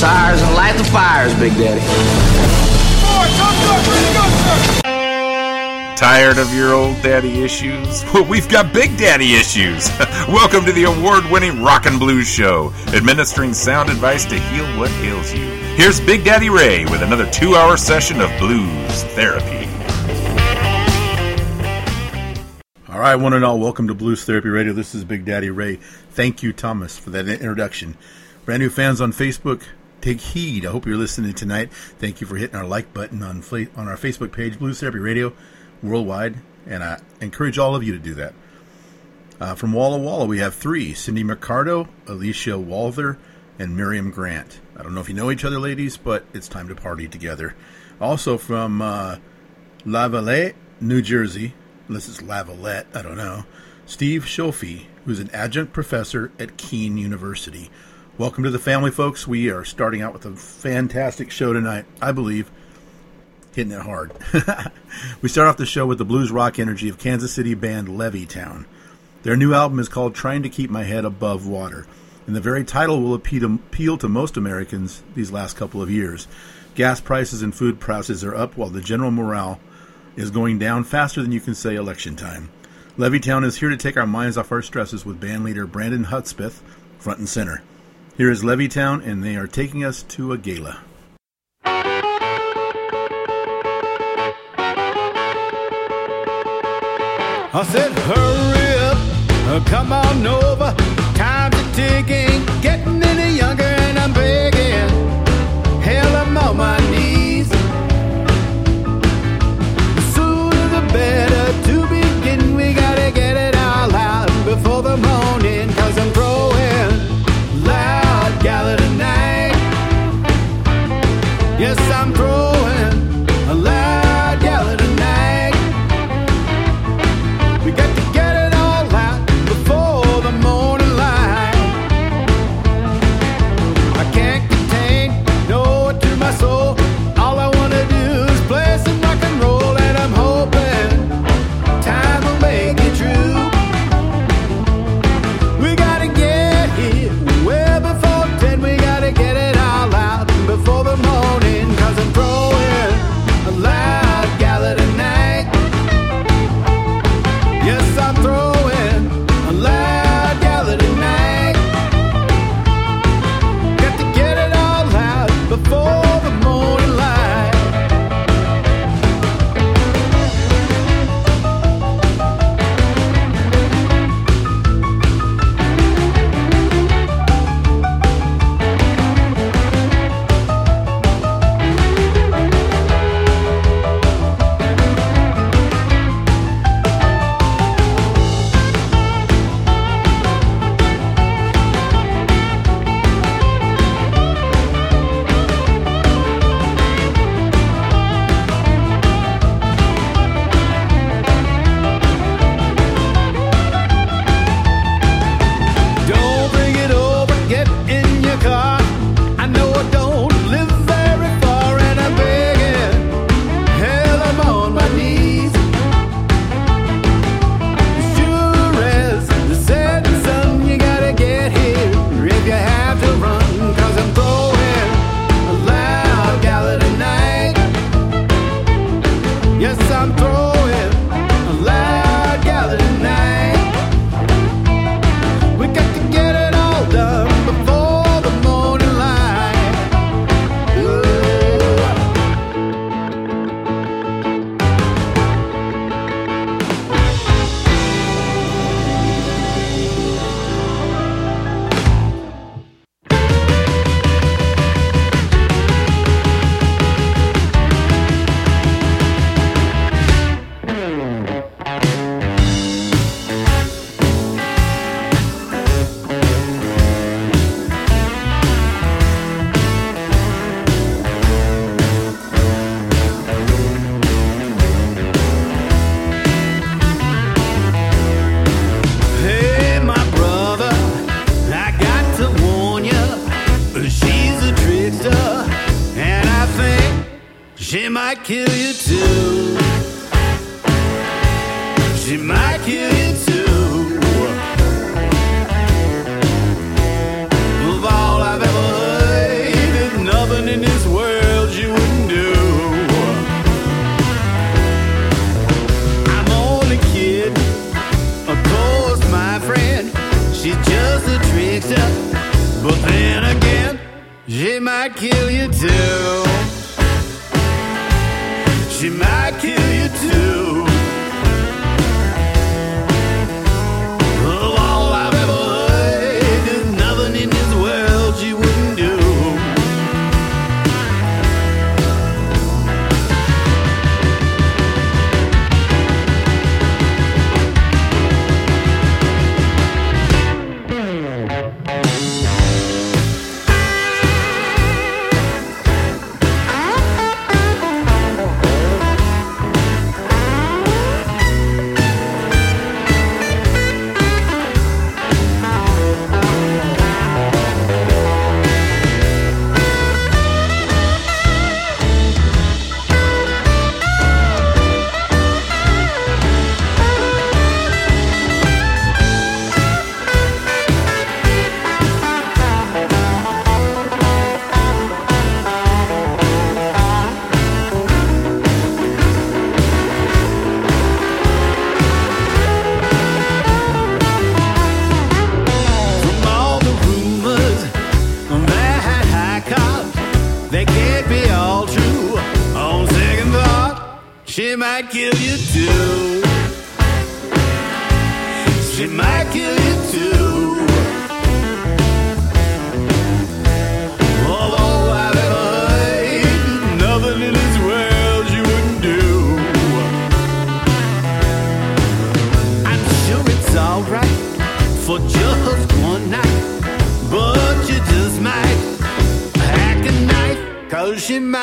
tires and light the fires, Big Daddy. Tired of your old daddy issues? Well, we've got big daddy issues. Welcome to the award winning Rock and Blues Show, administering sound advice to heal what ails you. Here's Big Daddy Ray with another two hour session of blues therapy. All right, one and all, welcome to Blues Therapy Radio. This is Big Daddy Ray. Thank you, Thomas, for that introduction. Brand new fans on Facebook, take heed. I hope you're listening tonight. Thank you for hitting our like button on on our Facebook page, Blues Therapy Radio worldwide, and I encourage all of you to do that. Uh, from Walla Walla, we have three Cindy Mercado, Alicia Walther, and Miriam Grant. I don't know if you know each other, ladies, but it's time to party together. Also from uh, Lavallette, New Jersey, unless it's Lavalette, I don't know, Steve Schofi, who's an adjunct professor at Kean University. Welcome to the family, folks. We are starting out with a fantastic show tonight, I believe hitting it hard. we start off the show with the blues rock energy of Kansas City band Levee Town. Their new album is called Trying to Keep My Head Above Water, and the very title will appeal to most Americans these last couple of years. Gas prices and food prices are up while the general morale is going down faster than you can say election time. Levee Town is here to take our minds off our stresses with bandleader Brandon Hudspeth front and center. Here is Levee Town, and they are taking us to a gala. I said, hurry up, uh, come on over. Time's a ticking, getting any younger, and I'm begging. Hell, I'm on my knees. The sooner the better to begin. We gotta get it all out before the morning, cause I'm throwing loud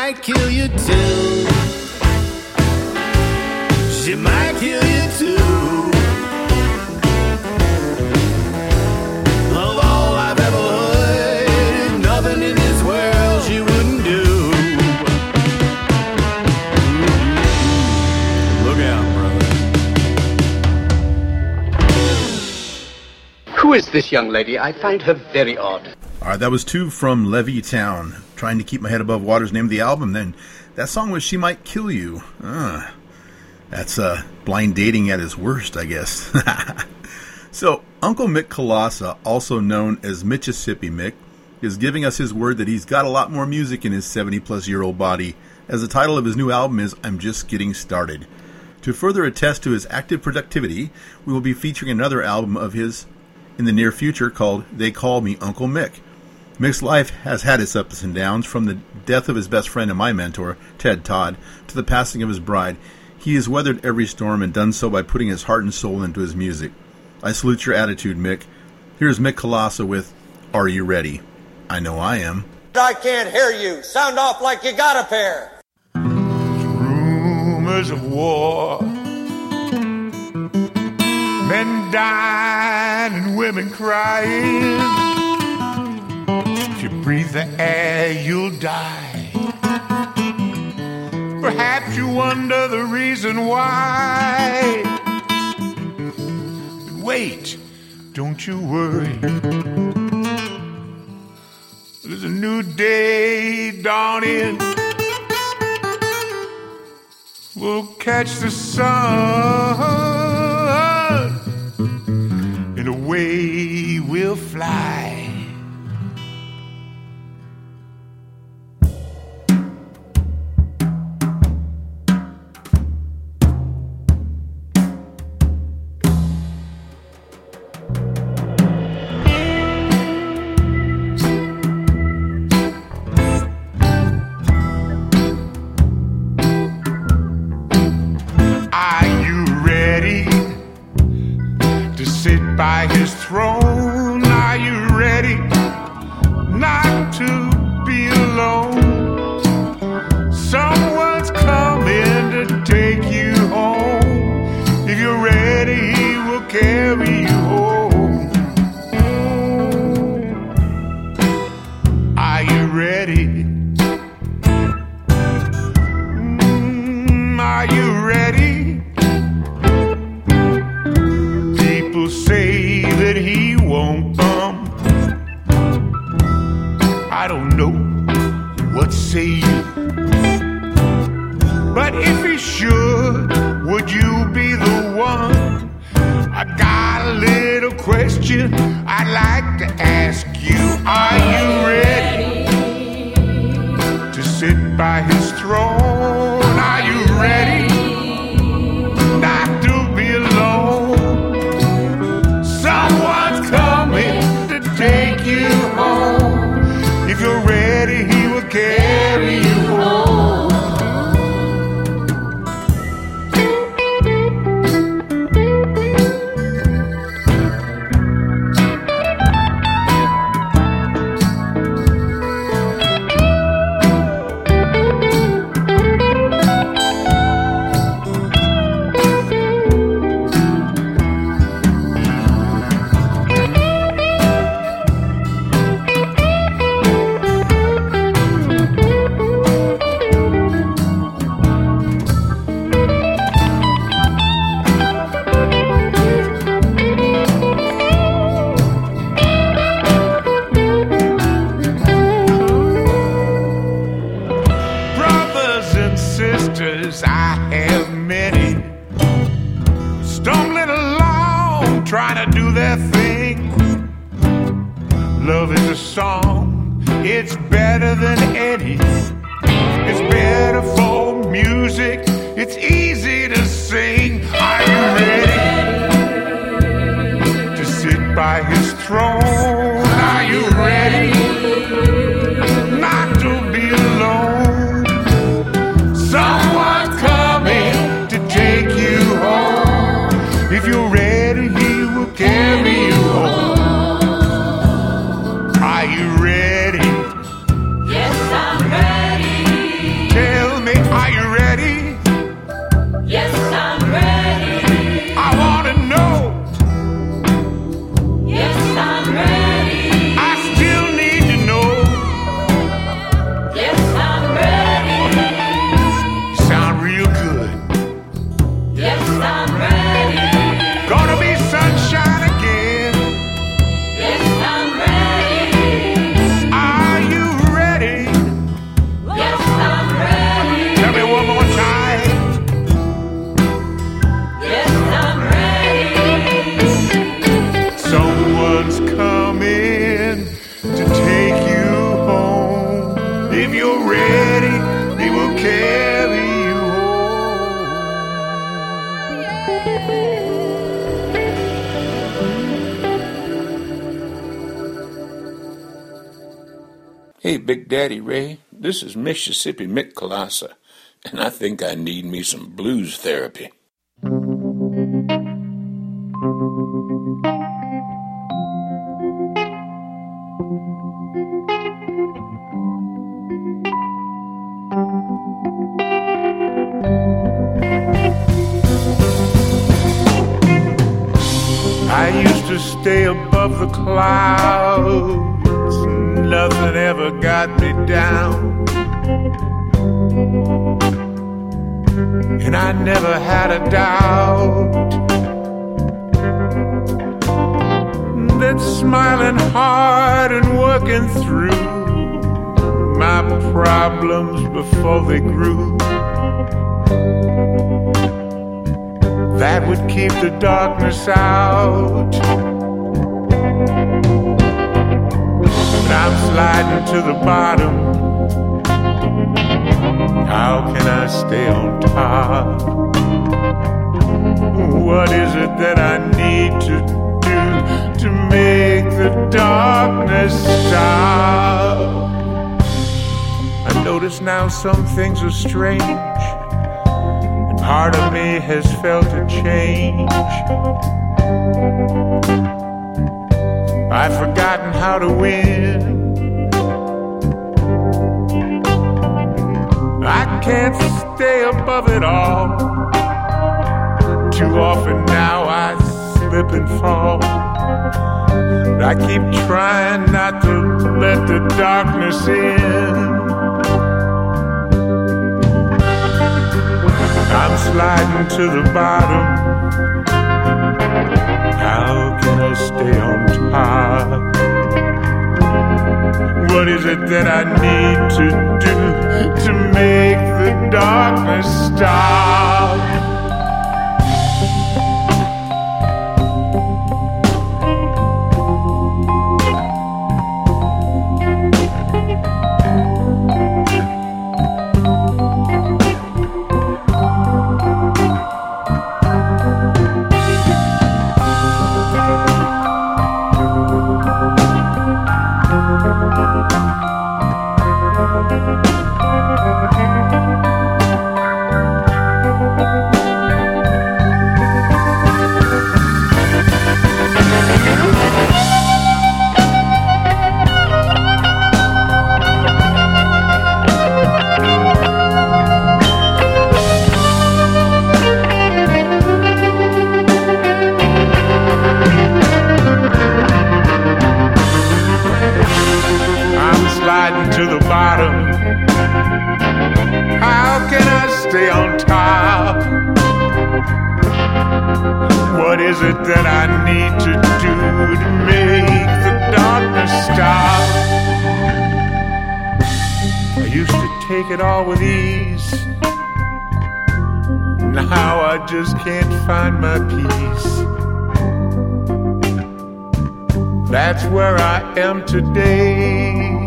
might kill you too. She might kill you too. Of all I've ever heard, nothing in this world she wouldn't do. Mm-hmm. Look out, brother. Who is this young lady? I find her very odd. All right, that was two from Levee Town. Trying to keep my head above water's name of the album. Then that song was "She Might Kill You." Ah, that's uh, blind dating at its worst, I guess. so Uncle Mick Kolassa, also known as Mississippi Mick, is giving us his word that he's got a lot more music in his 70-plus year old body. As the title of his new album is "I'm Just Getting Started." To further attest to his active productivity, we will be featuring another album of his in the near future called They Call Me Uncle Mick. Mick's life has had its ups and downs, from the death of his best friend and my mentor, Ted Todd, to the passing of his bride. He has weathered every storm and done so by putting his heart and soul into his music. I salute your attitude, Mick. Here's Mick Kolassa with Are You Ready? I know I am. I can't hear you. Sound off like you got a pair. rumors of war. Men dying and women crying. If you breathe the air, you'll die. Perhaps you wonder the reason why. But wait, don't you worry. There's a new day dawning. We'll catch the sun, and away we'll fly. By his throne? But if he should, would you be the one? I got a little question I'd like to ask you. Are you ready to sit by his throne? Mississippi Mick Kolassa, and I think I need me some blues therapy. Had a doubt that smiling hard and working through my problems before they grew. That would keep the darkness out. But I'm sliding to the bottom. How can I stay on top? What is it that I need to do to make the darkness stop? I notice now some things are strange. and Part of me has felt a change. I've forgotten how to win. I can't stay above it all. Too often now I slip and fall. But I keep trying not to let the darkness in. I'm sliding to the bottom. How can I stay on top? What is it that I need to do to make the darkness stop? That's where I am today.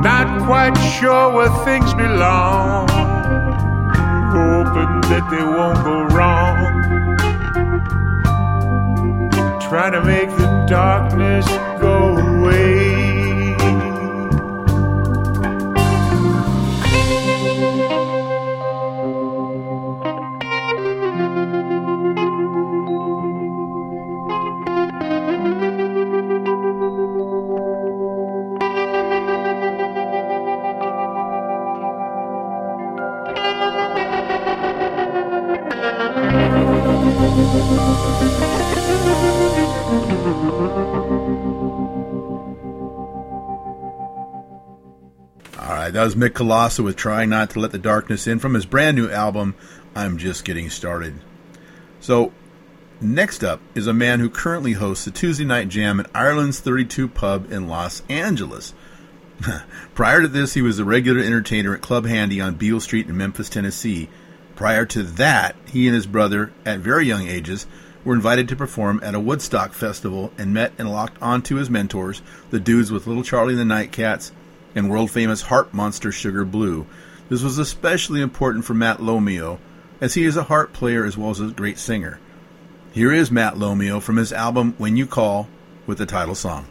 Not quite sure where things belong. Hoping that they won't go wrong. Trying to make the darkness was Mick Kolassa with Trying Not to Let the Darkness In from his brand new album, I'm Just Getting Started. So, next up is a man who currently hosts a Tuesday night jam at Ireland's 32 Pub in Los Angeles. Prior to this, he was a regular entertainer at Club Handy on Beale Street in Memphis, Tennessee. Prior to that, he and his brother, at very young ages, were invited to perform at a Woodstock festival and met and locked onto his mentors, the dudes with Little Charlie and the Nightcats and world famous harp Monster Sugar Blue. This was especially important for Matt Lomeo, as he is a harp player as well as a great singer. Here is Matt Lomeo from his album When You Call with the title song.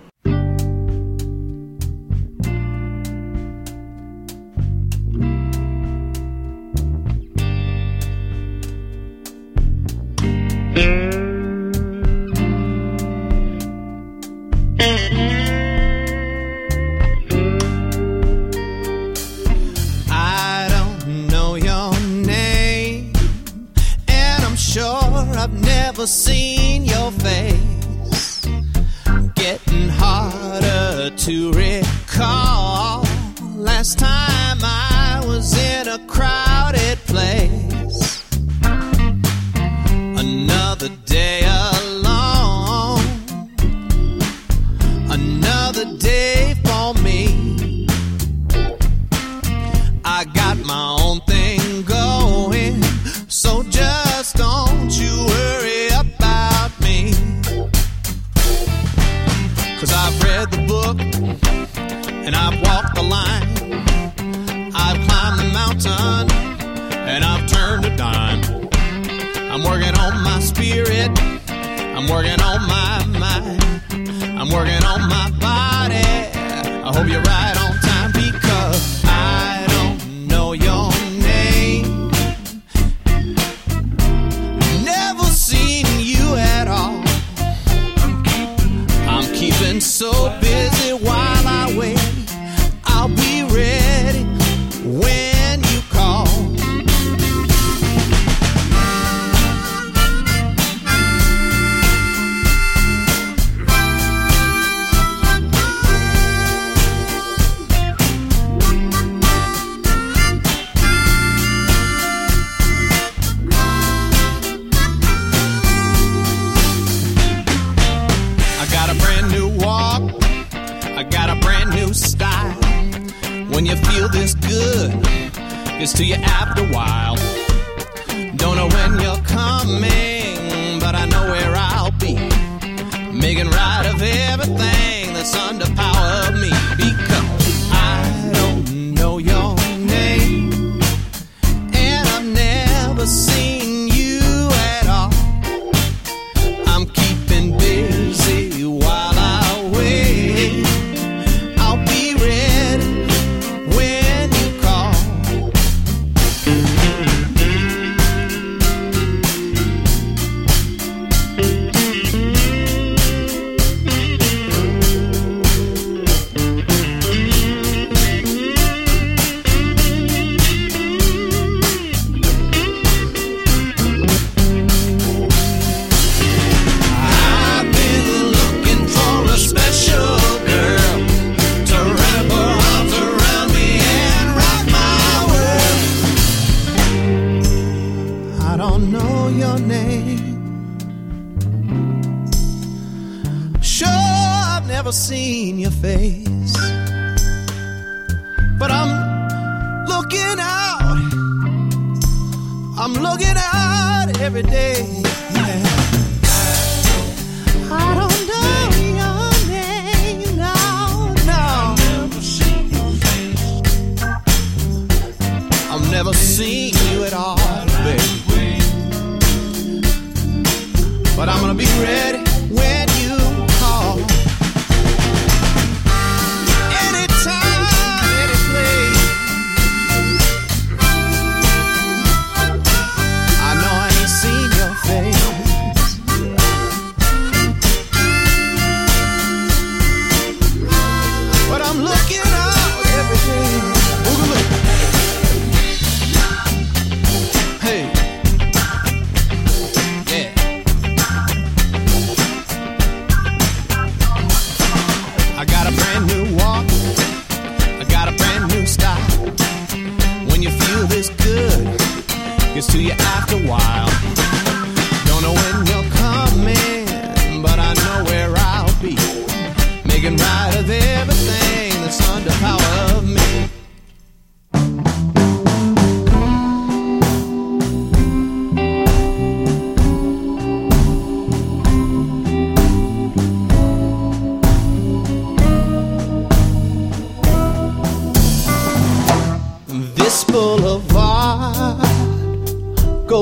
To you after a while.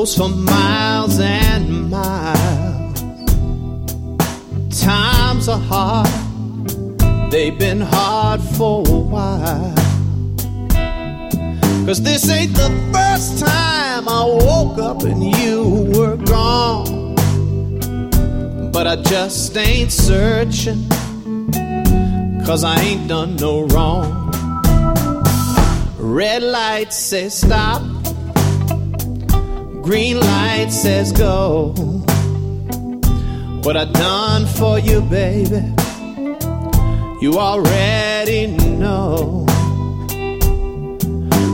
Goes for miles and miles. Times are hard, they've been hard for a while. Cause this ain't the first time I woke up and you were gone. But I just ain't searching, cause I ain't done no wrong. Red light says stop. Green light says go. What I done for you, baby, you already know.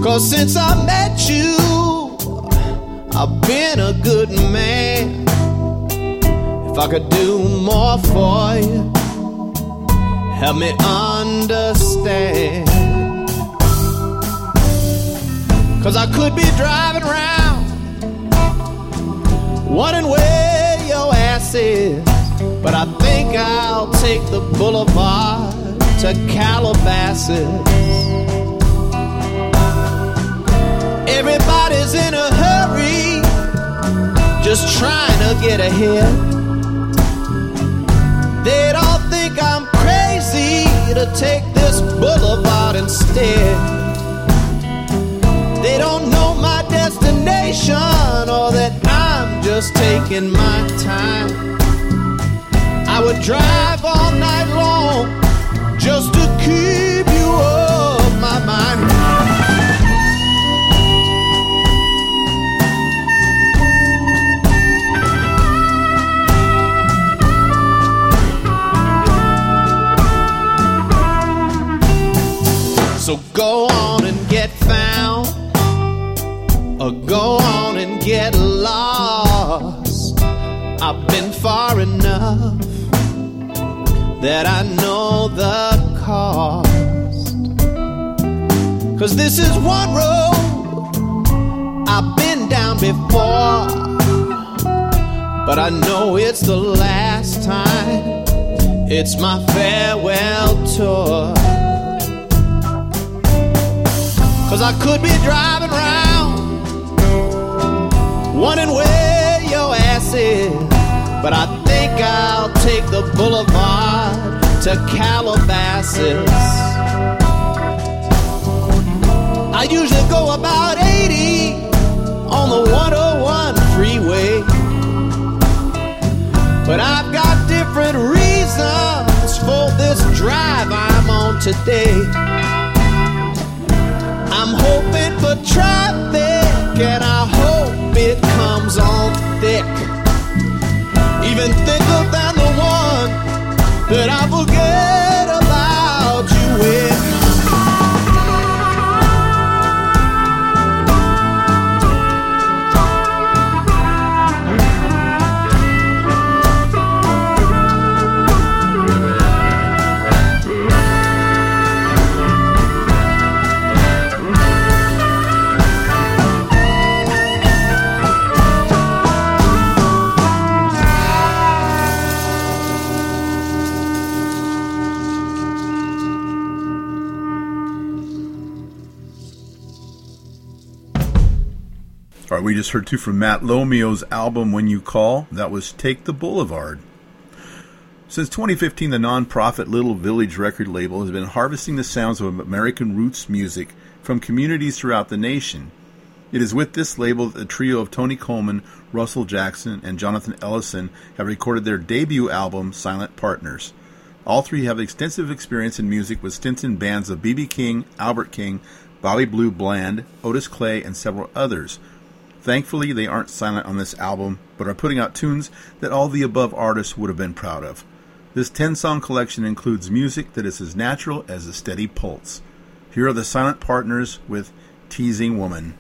Cause since I met you, I've been a good man. If I could do more for you, help me understand. Cause I could be driving around, wondering where your ass is. But I think I'll take the boulevard to Calabasas. Everybody's in a hurry, just trying to get ahead. They don't think I'm crazy to take this boulevard instead. They don't know my destination or that I'm just taking my time. I would drive all night long just to keep you off my mind. So go on and or go on and get lost. I've been far enough that I know the cost. Cause this is one road I've been down before, but I know it's the last time. It's my farewell tour. Cause I could be driving around, wondering where your ass is. But I think I'll take the boulevard to Calabasas. I usually go about 80 on the 101 freeway. But I've got different reasons for this drive I'm on today. I'm hoping for traffic and I comes on thick. Even thicker than the one that I forget about you with. Just heard two from Matt Lomeo's album When You Call. That was Take the Boulevard. Since 2015, the nonprofit Little Village record label has been harvesting the sounds of American roots music from communities throughout the nation. It is with this label that the trio of Tony Coleman, Russell Jackson, and Jonathan Ellison have recorded their debut album, Silent Partners. All three have extensive experience in music with stints in bands of B.B. King, Albert King, Bobby Blue Bland, Otis Clay, and several others. Thankfully, they aren't silent on this album, but are putting out tunes that all the above artists would have been proud of. This 10 song collection includes music that is as natural as a steady pulse. Here are the silent partners with Teasing Woman.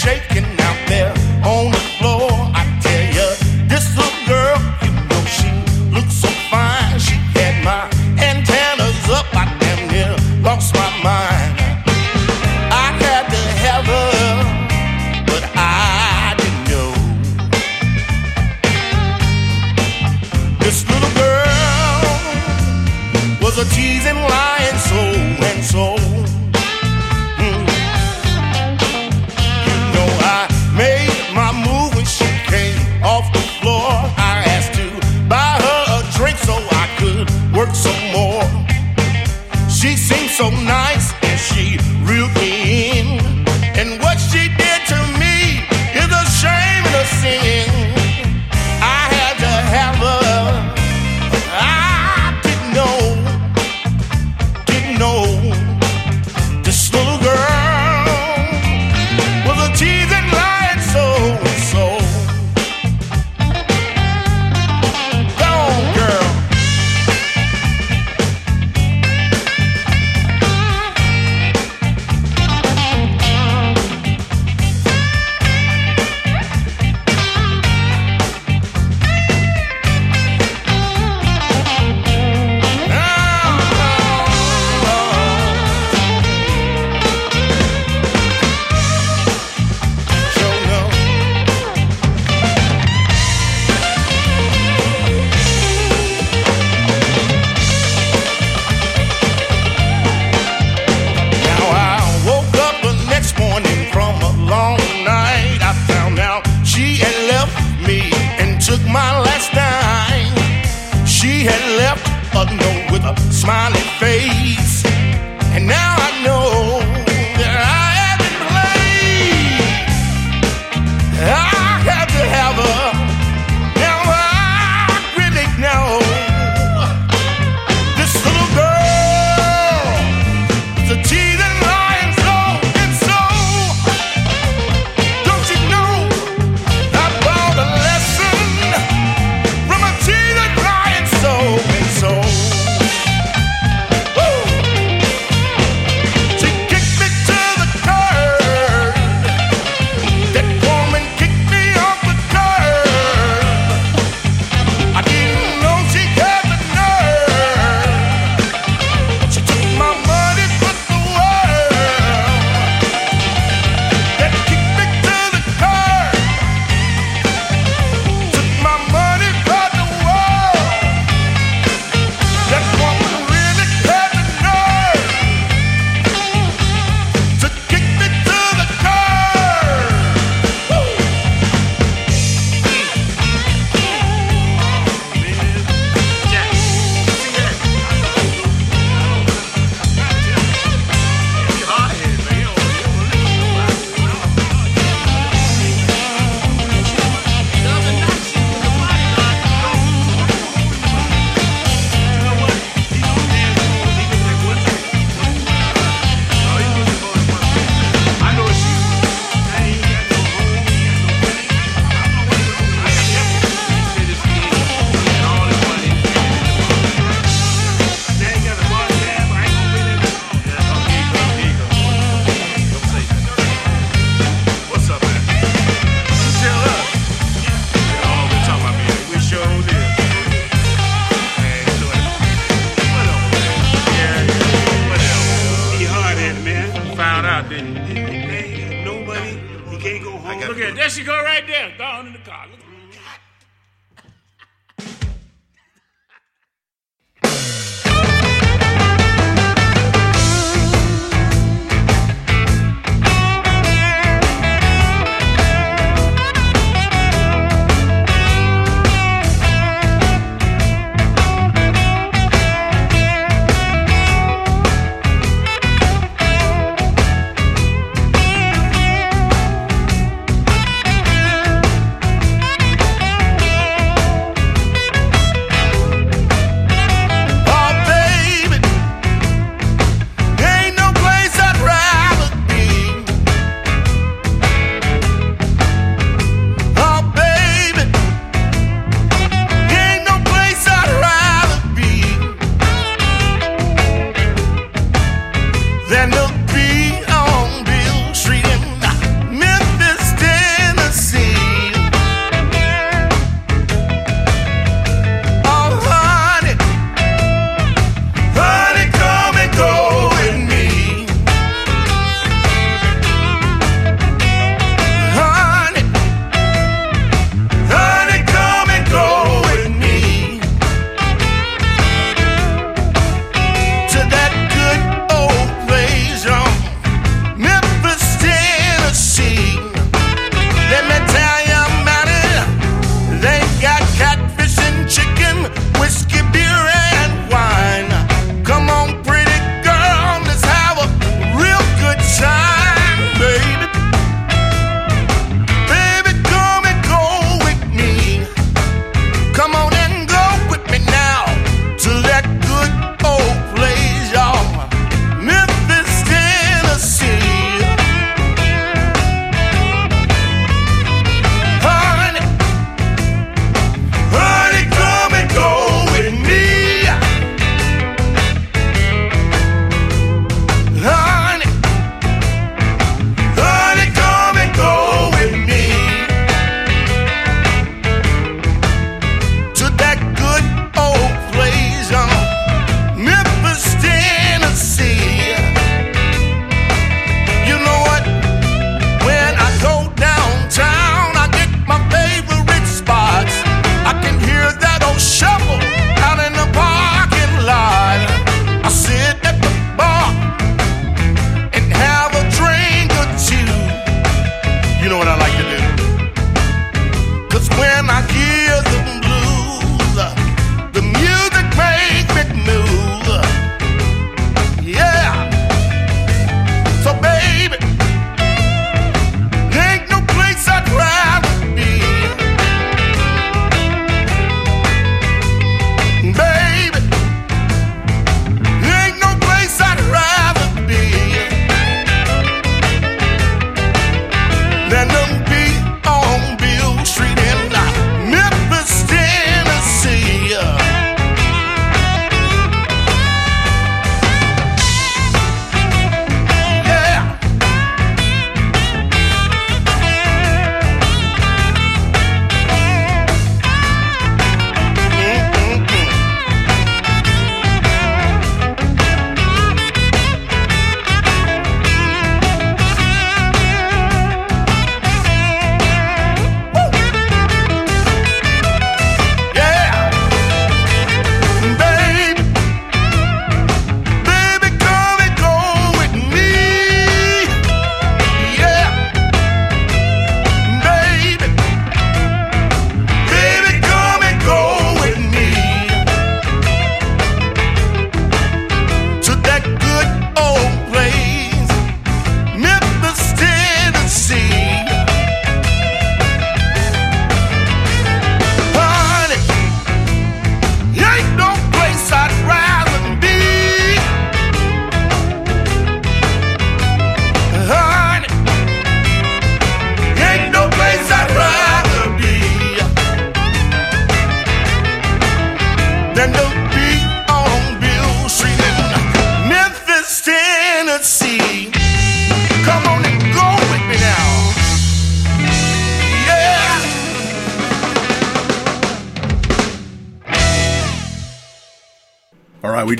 shaking. work some more. She seems so nice and she real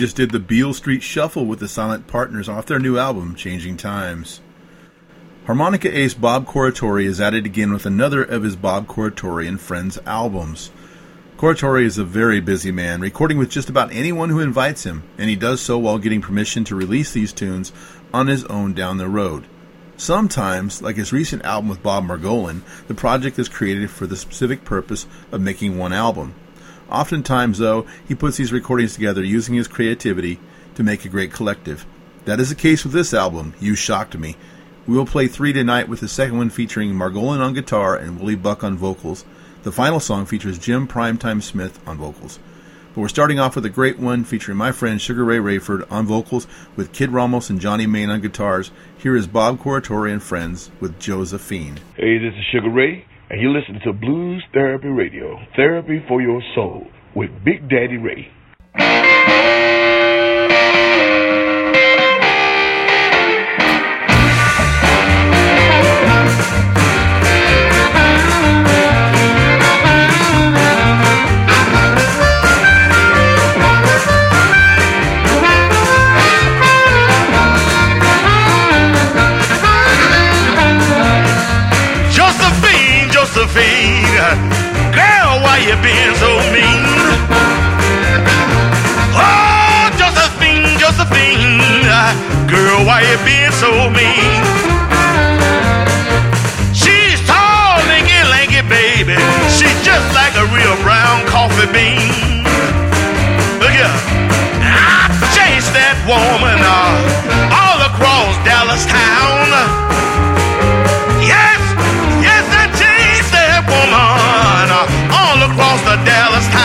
just did the Beale Street Shuffle with the Silent Partners off their new album, Changing Times. Harmonica ace Bob Corritore is at it again with another of his Bob Corritore and Friends albums. Corritore is a very busy man, recording with just about anyone who invites him, and he does so while getting permission to release these tunes on his own down the road. Sometimes, like his recent album with Bob Margolin, the project is created for the specific purpose of making one album. Oftentimes, though, he puts these recordings together using his creativity to make a great collective. That is the case with this album, You Shocked Me. We will play three tonight with the second one featuring Margolin on guitar and Willie Buck on vocals. The final song features Jim Primetime Smith on vocals. But we're starting off with a great one featuring my friend Sugaray Rayford on vocals with Kid Ramos and Johnny Main on guitars. Here is Bob Corritore and Friends with Josephine. Hey, this is Sugar Ray, and you're listening to Blues Therapy Radio, therapy for your soul, with Big Daddy Ray. You being so mean? Oh, Josephine, Josephine, girl, why you being so mean? She's tall, lanky, lanky, baby. She's just like a real brown coffee bean. Look here, I chased that woman uh, all across Dallas town. The Dallas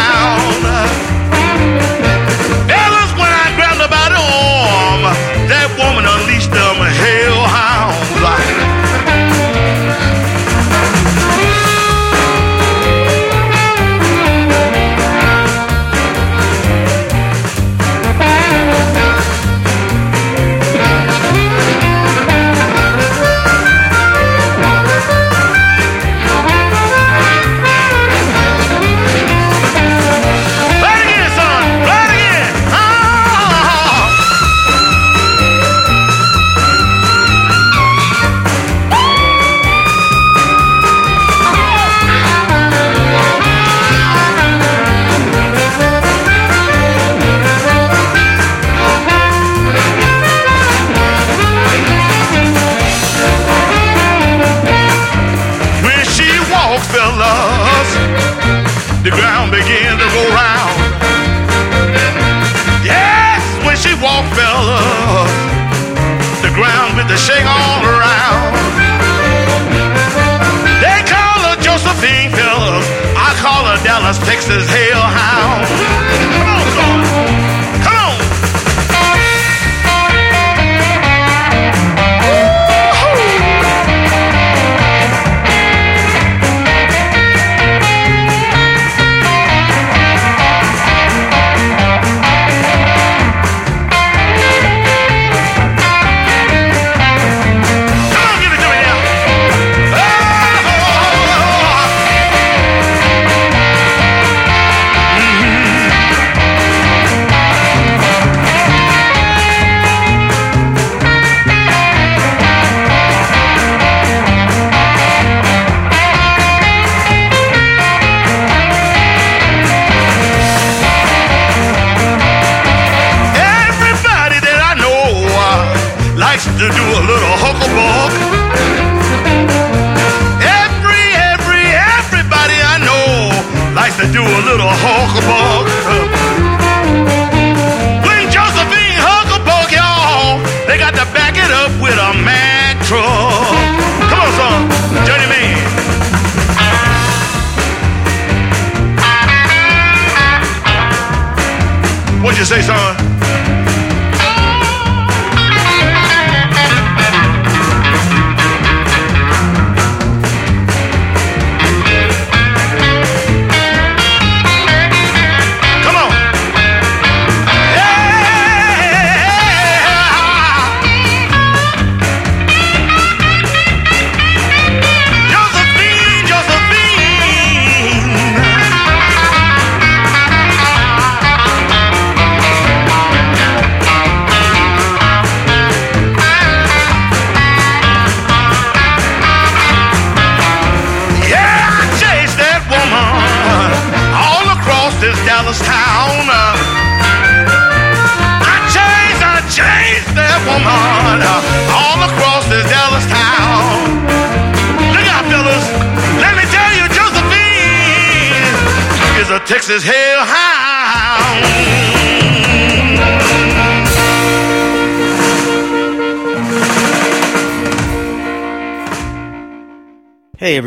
Texas Hellhound.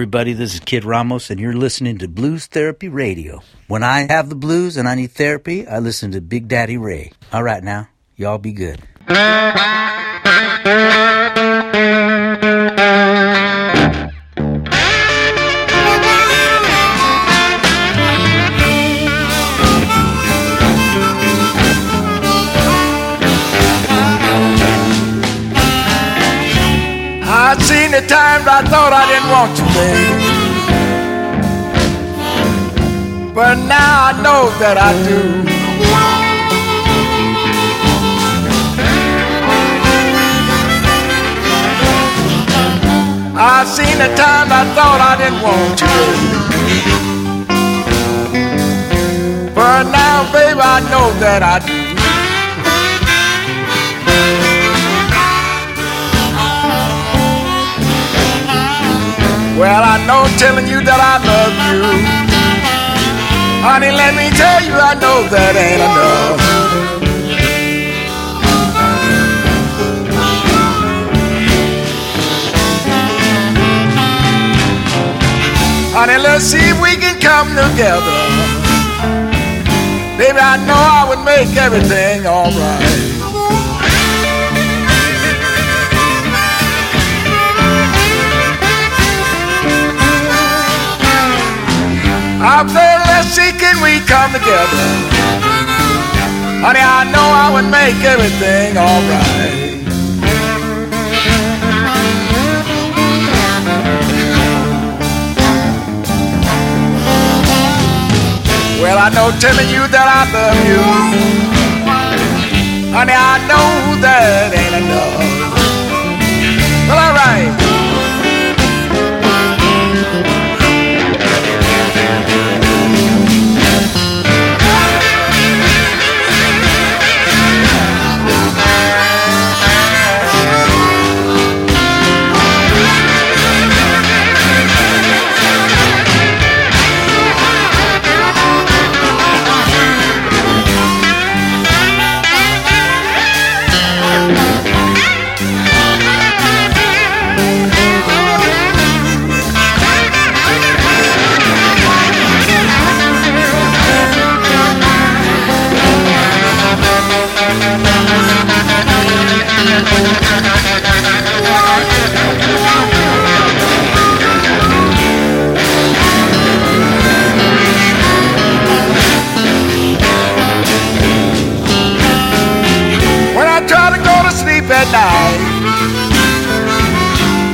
Everybody, this is Kid Ramos, and you're listening to Blues Therapy Radio. When I have the blues and I need therapy, I listen to Big Daddy Ray. All right, now, y'all be good. I've seen the times I thought I didn't want But now I know that I do. I've seen the times I thought I didn't want to. But now, baby, I know that I do. Well, I know telling you that I love you. Honey, let me tell you, I know that ain't enough. Honey, let's see if we can come together. Baby, I know I would make everything alright. Let's see, can we come together? Honey, I know I would make everything alright. Well, I know telling you that I love you. Honey, I know that ain't enough. Well, alright.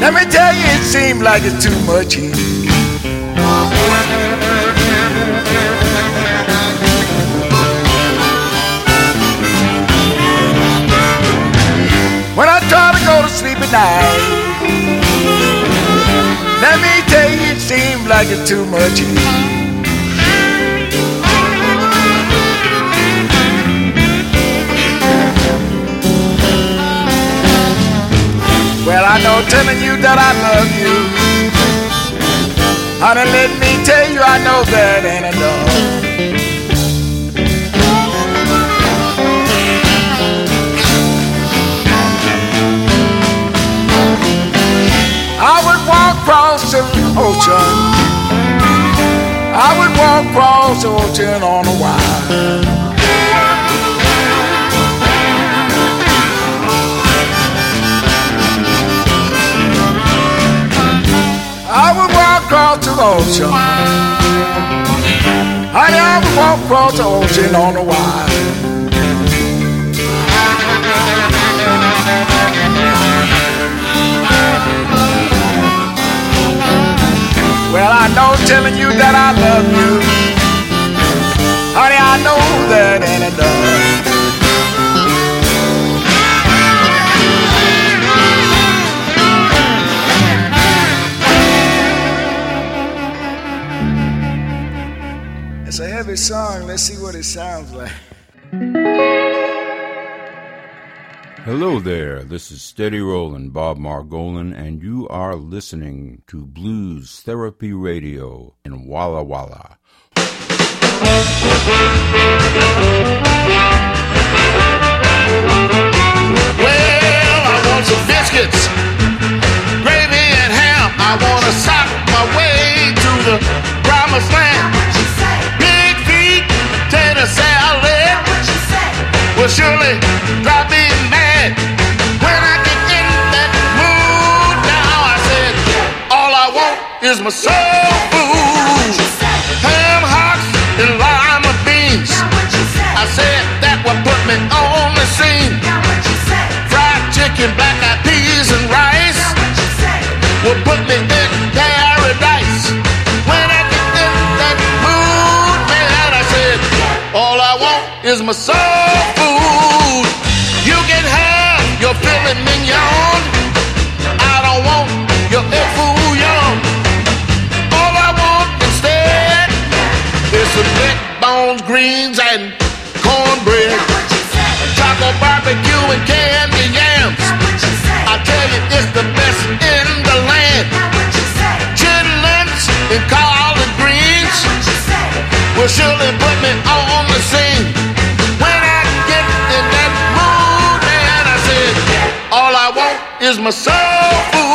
Let me tell you, it seems like it's too much. Like it's too much. Well, I know telling you that I love you. Honey, let me tell you, I know that ain't enough. I would walk across the ocean. I across the ocean on a wire. I would walk across the ocean. Honey, I would walk across the ocean on a wire. Well, I know telling you that I love you. Know that. It's a heavy song. Let's see what it sounds like. Hello there, this is Steady Rollin' Bob Margolin, and you are listening to Blues Therapy Radio in Walla Walla. Well, I want some biscuits, gravy and ham. I wanna sock my way to the. Big feet, salad surely drive me mad. When I get in that mood now, I said, all I want is my soul food. Ham hocks and Fried black eyed peas and rice will put me in paradise. When I get in that mood, man, I said, all I want is my soul food. You can have your filet mignon. I don't want your young. All I want instead is some neck bones, greens, will surely put me on the scene. When I get in that mood, man, I said, all I want is my soul food.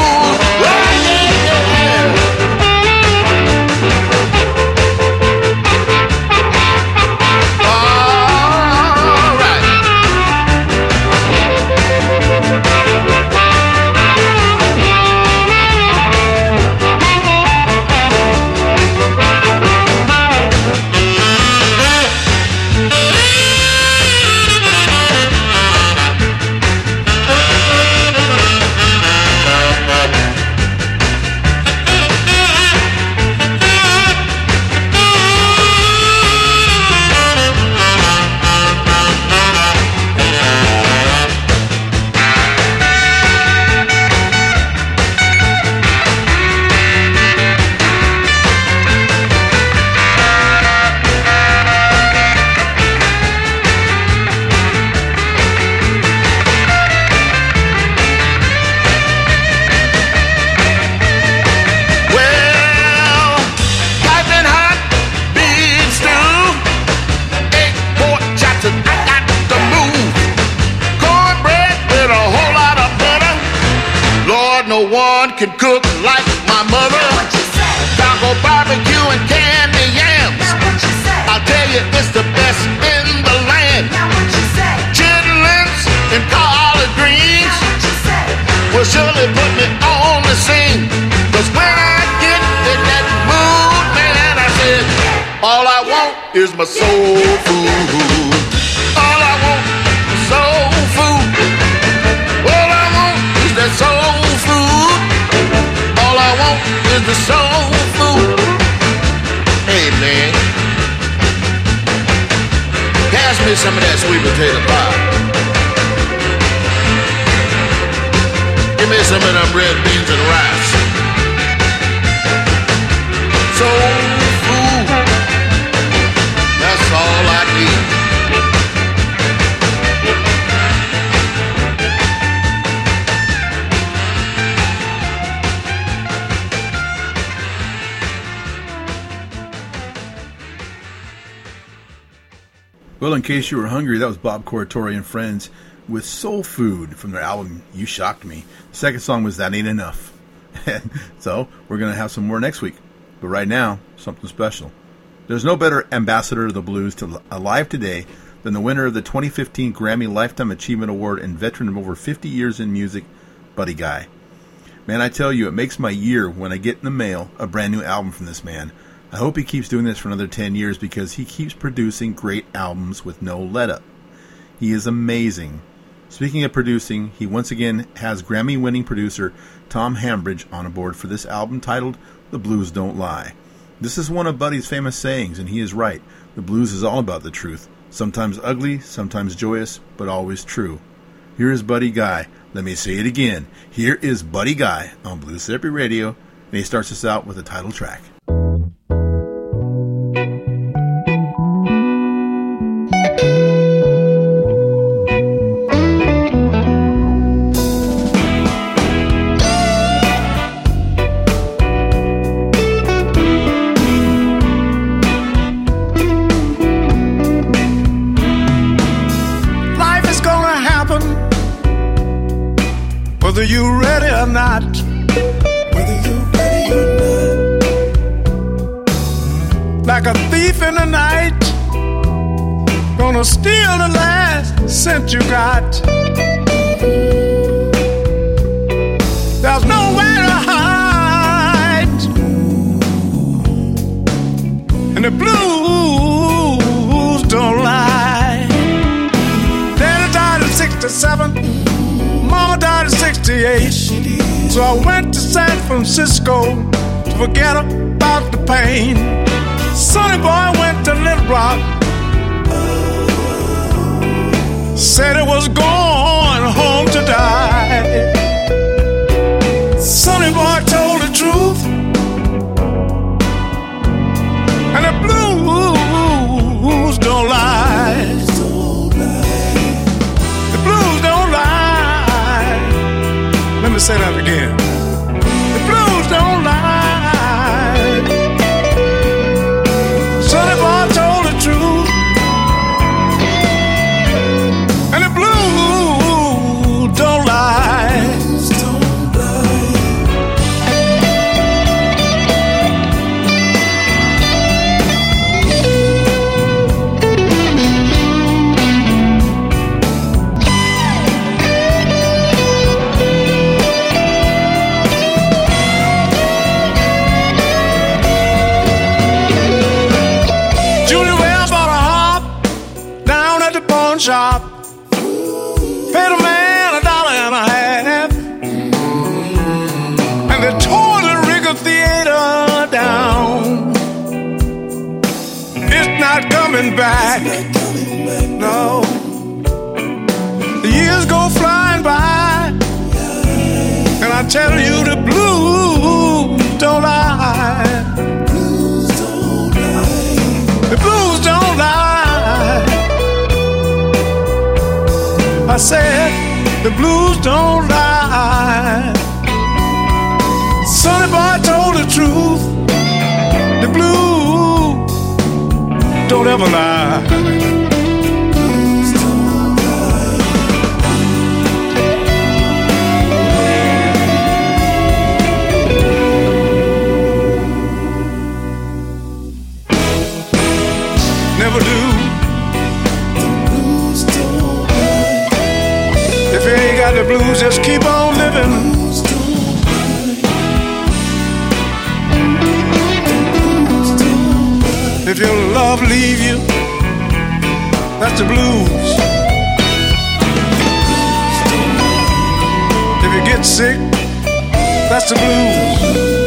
You were hungry, that was Bob Corritore and Friends with Soul Food from their album You Shocked Me. The second song was That Ain't Enough. so, we're going to have some more next week. But right now, something special. There's no better ambassador of the blues to, alive today than the winner of the 2015 Grammy Lifetime Achievement Award and veteran of over 50 years in music, Buddy Guy. Man, I tell you, it makes my year when I get in the mail a brand new album from this man. I hope he keeps doing this for another 10 years because he keeps producing great albums with no let up. He is amazing. Speaking of producing, he once again has Grammy winning producer Tom Hambridge on board for this album titled The Blues Don't Lie. This is one of Buddy's famous sayings, and he is right. The blues is all about the truth. Sometimes ugly, sometimes joyous, but always true. Here is Buddy Guy. Let me say it again. Here is Buddy Guy on Blues Therapy Radio, and he starts us out with the title track. Thank you. Gonna steal the last cent you got. There's nowhere to hide, and the blues don't lie. Daddy died at 67, Mama died at 68. So I went to San Francisco to forget about the pain. Sonny boy went to Little Rock, said it was going home to die. Sonny boy told the truth, and the blues don't lie. The blues don't lie. Let me say that again. Tell you, the blues don't lie. Blues don't lie. The blues don't lie. I said the blues don't lie. Sonny boy told the truth. The blues don't ever lie. Blues, just keep on living. If your love leave you, that's the blues. If you get sick, that's the blues.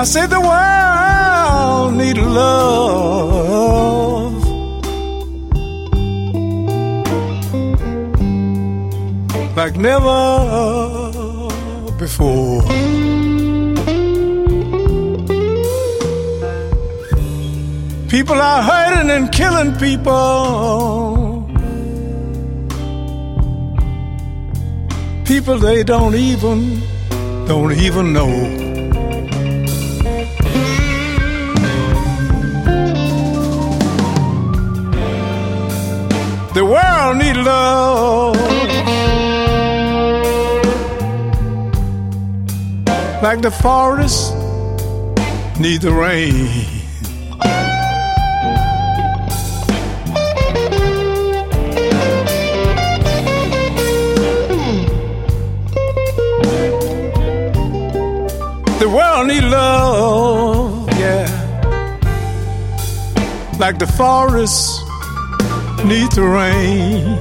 I said the world need love. Like never before. People are hurting and killing people. People they don't even, don't even know. The world need love. Like the forest need the rain. The world need love, yeah. Like the forest need to rain.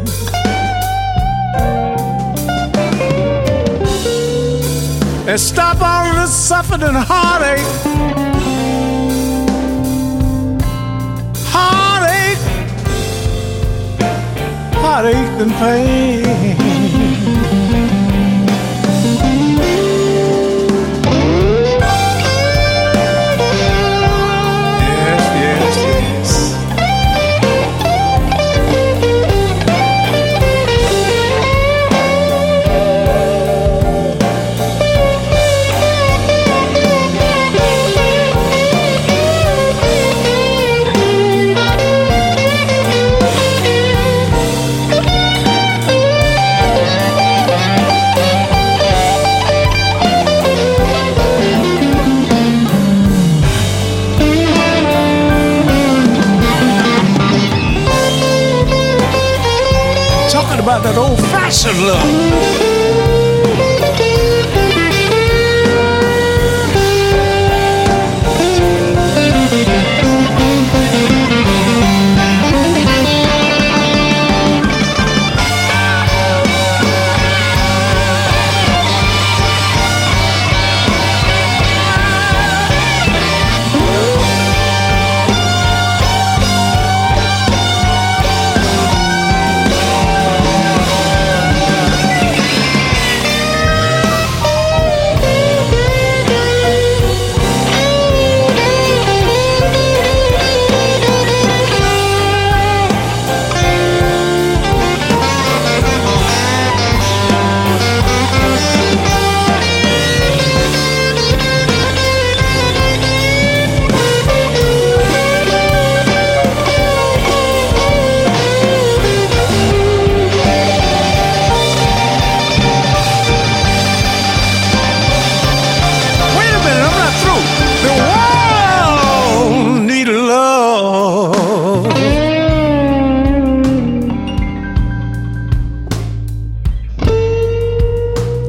And stop all the suffering and heartache. Heartache. Heartache and pain. About that old fashioned love.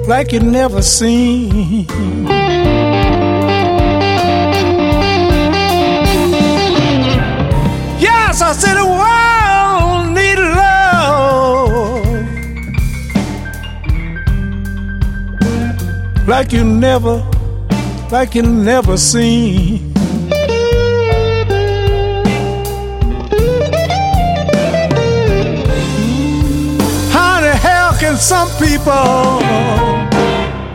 Like you never seen. Yes, I said the world need love. Like you never like you never seen. Some people.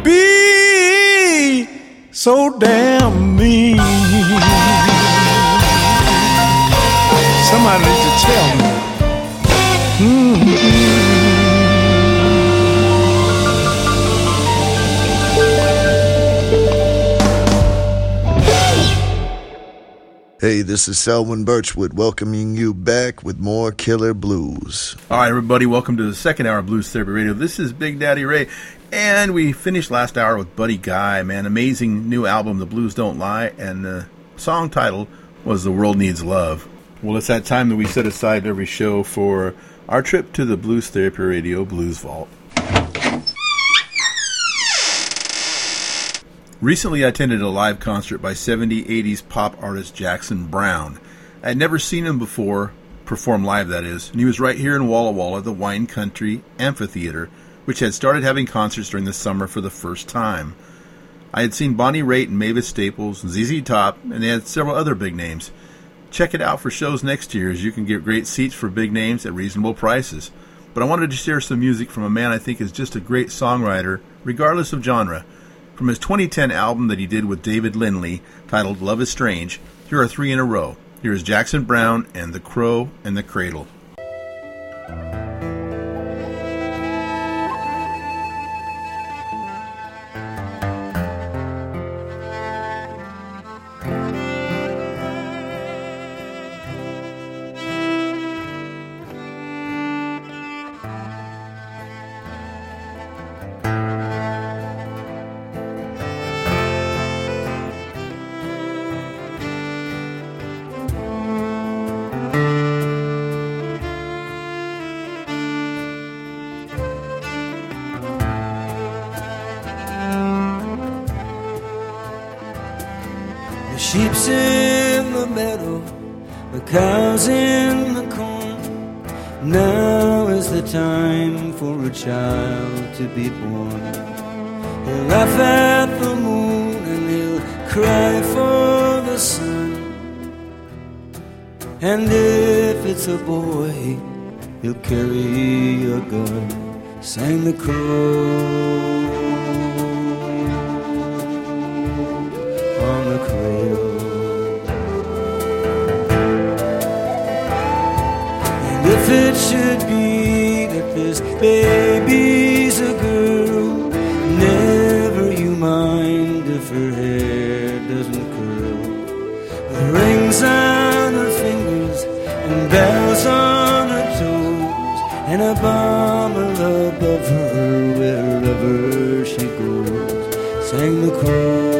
Be so damn Hey, this is Selwyn Birchwood welcoming you back with more Killer Blues. All right, everybody, welcome to the second hour of Blues Therapy Radio. This is Big Daddy Ray, and we finished last hour with Buddy Guy, man. Amazing new album, The Blues Don't Lie, and the song title was The World Needs Love. Well, it's that time that we set aside every show for our trip to the Blues Therapy Radio Blues Vault. Recently, I attended a live concert by 70 80s pop artist Jackson Browne. I had never seen him before, perform live that is, and he was right here in Walla Walla, the Wine Country Amphitheater, which had started having concerts during the summer for the first time. I had seen Bonnie Raitt and Mavis Staples, ZZ Top, and they had several other big names. Check it out for shows next year, as you can get great seats for big names at reasonable prices. But I wanted to share some music from a man I think is just a great songwriter, regardless of genre. From his 2010 album that he did with David Lindley, titled Love is Strange, here are three in a row. Here is Jackson Browne and The Crow and the Cradle. he'll carry a gun. Sang the crow Bring the cool.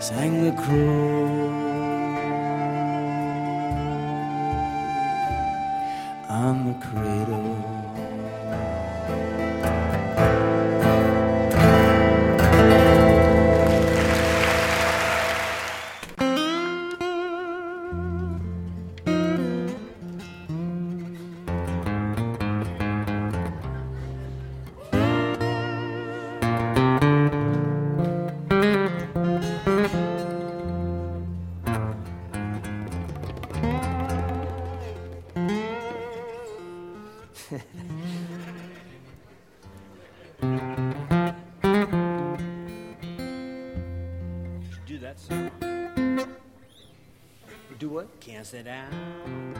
sang the crow. On the cradle. Sit down.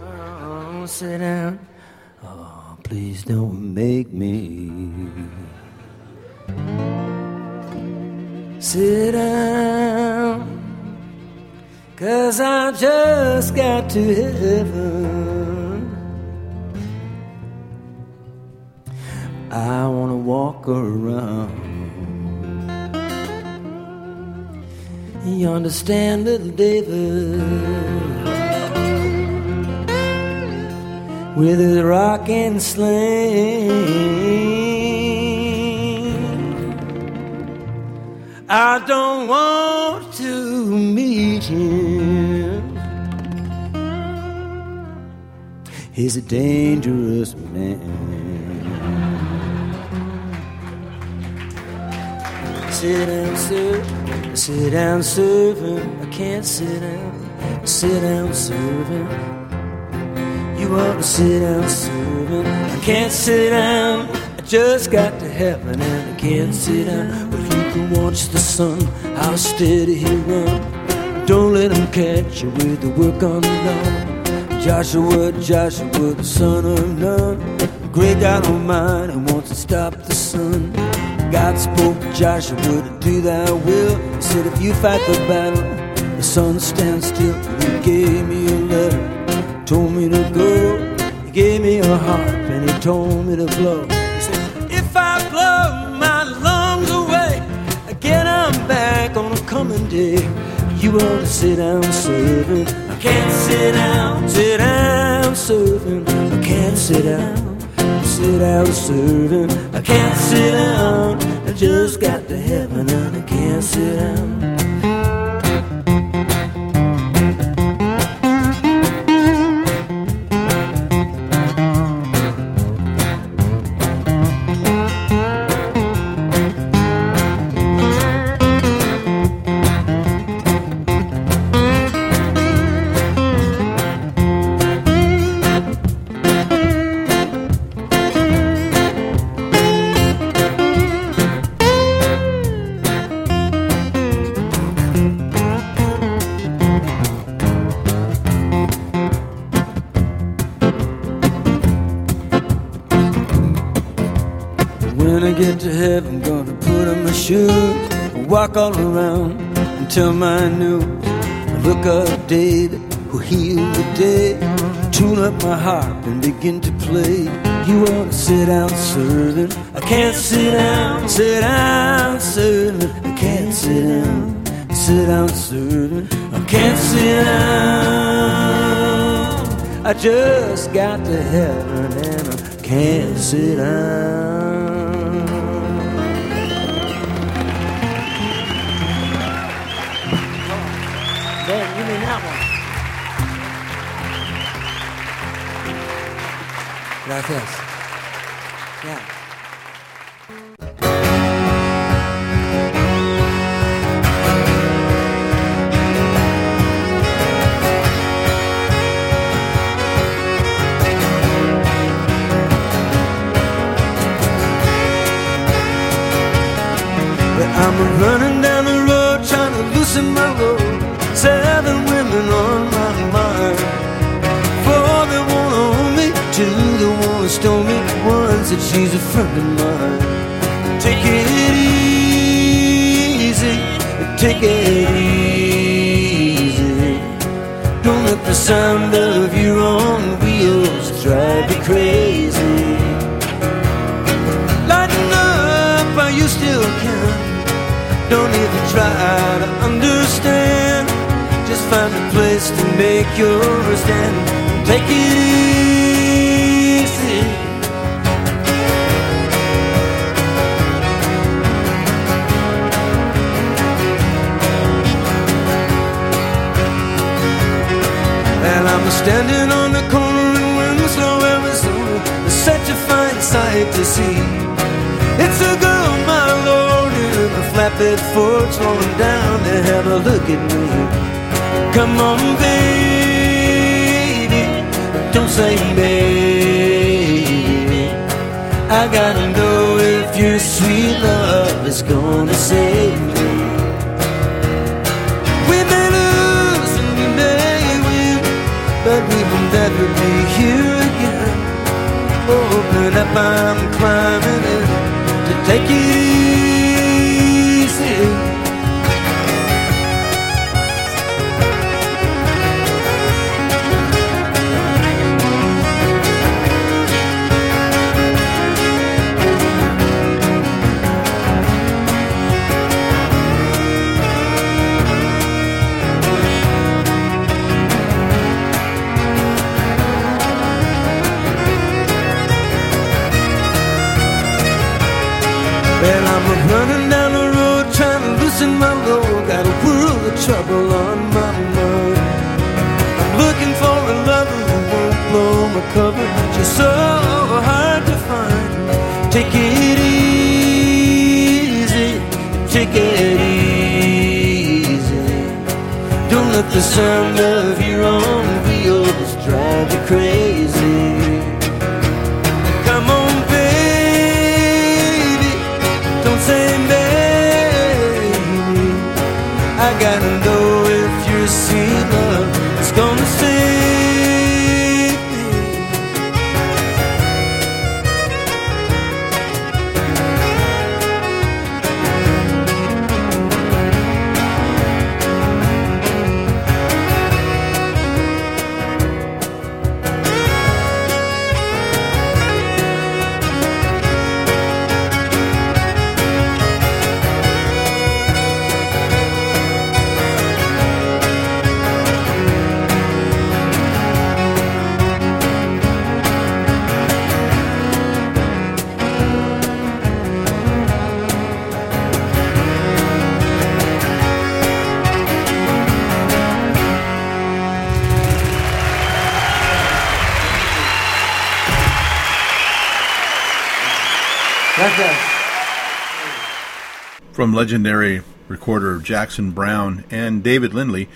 Oh, sit down. Oh, please don't make me sit down. Cause I just got to heaven. I wanna walk around. You understand, little David, with his rock and sling. I don't want to meet him. He's a dangerous man. Sit down, sir. Sit down, servant. I can't sit down. Sit down, servant. Ought to sit down, servant. I can't sit down. I just got to heaven and I can't sit down. But you can watch the sun, how steady he run. Don't let him catch you with the work undone. Joshua, Joshua, the son of Nun. Great God Almighty wants to stop the sun. God spoke to Joshua to do thy will. He said, if you fight the battle, the sun stands still. He gave me a letter, told me to go. He gave me a harp and he told me to blow. He said, if I blow my lungs away, again I'm back on a coming day. You ought to sit down, servant. I can't sit down, sit down, servant. I can't sit down sit down serving. I can't sit down. I just got to heaven and I can't sit down. Walk all around until my news. Look up David, who healed the day. Tune up my harp and begin to play. You to sit down, servant. I can't sit down, sit down, servant. I can't sit down, sit down, servant. I can't sit down. I just got to heaven and I can't sit down. Gracias. Yeah. I'm running down the road trying to loosen my load. That stone me, one said she's a friend of mine. Take it easy, take it easy. Don't let the sound of your own wheels drive you crazy. Lighten up while you still can. Don't even try to understand. Just find a place to make your stand. Take it easy. Standing on the corner in Winslow, Arizona. It's such a fine sight to see. It's a girl, my lord, in a flatbed Ford slowing down to have a look at me. Come on, baby, don't say baby. I gotta know if you're sweet love blow my cover. Just so hard to find. Take it easy, take it easy. Don't let the sound of your own From legendary recorder Jackson Browne and David Lindley,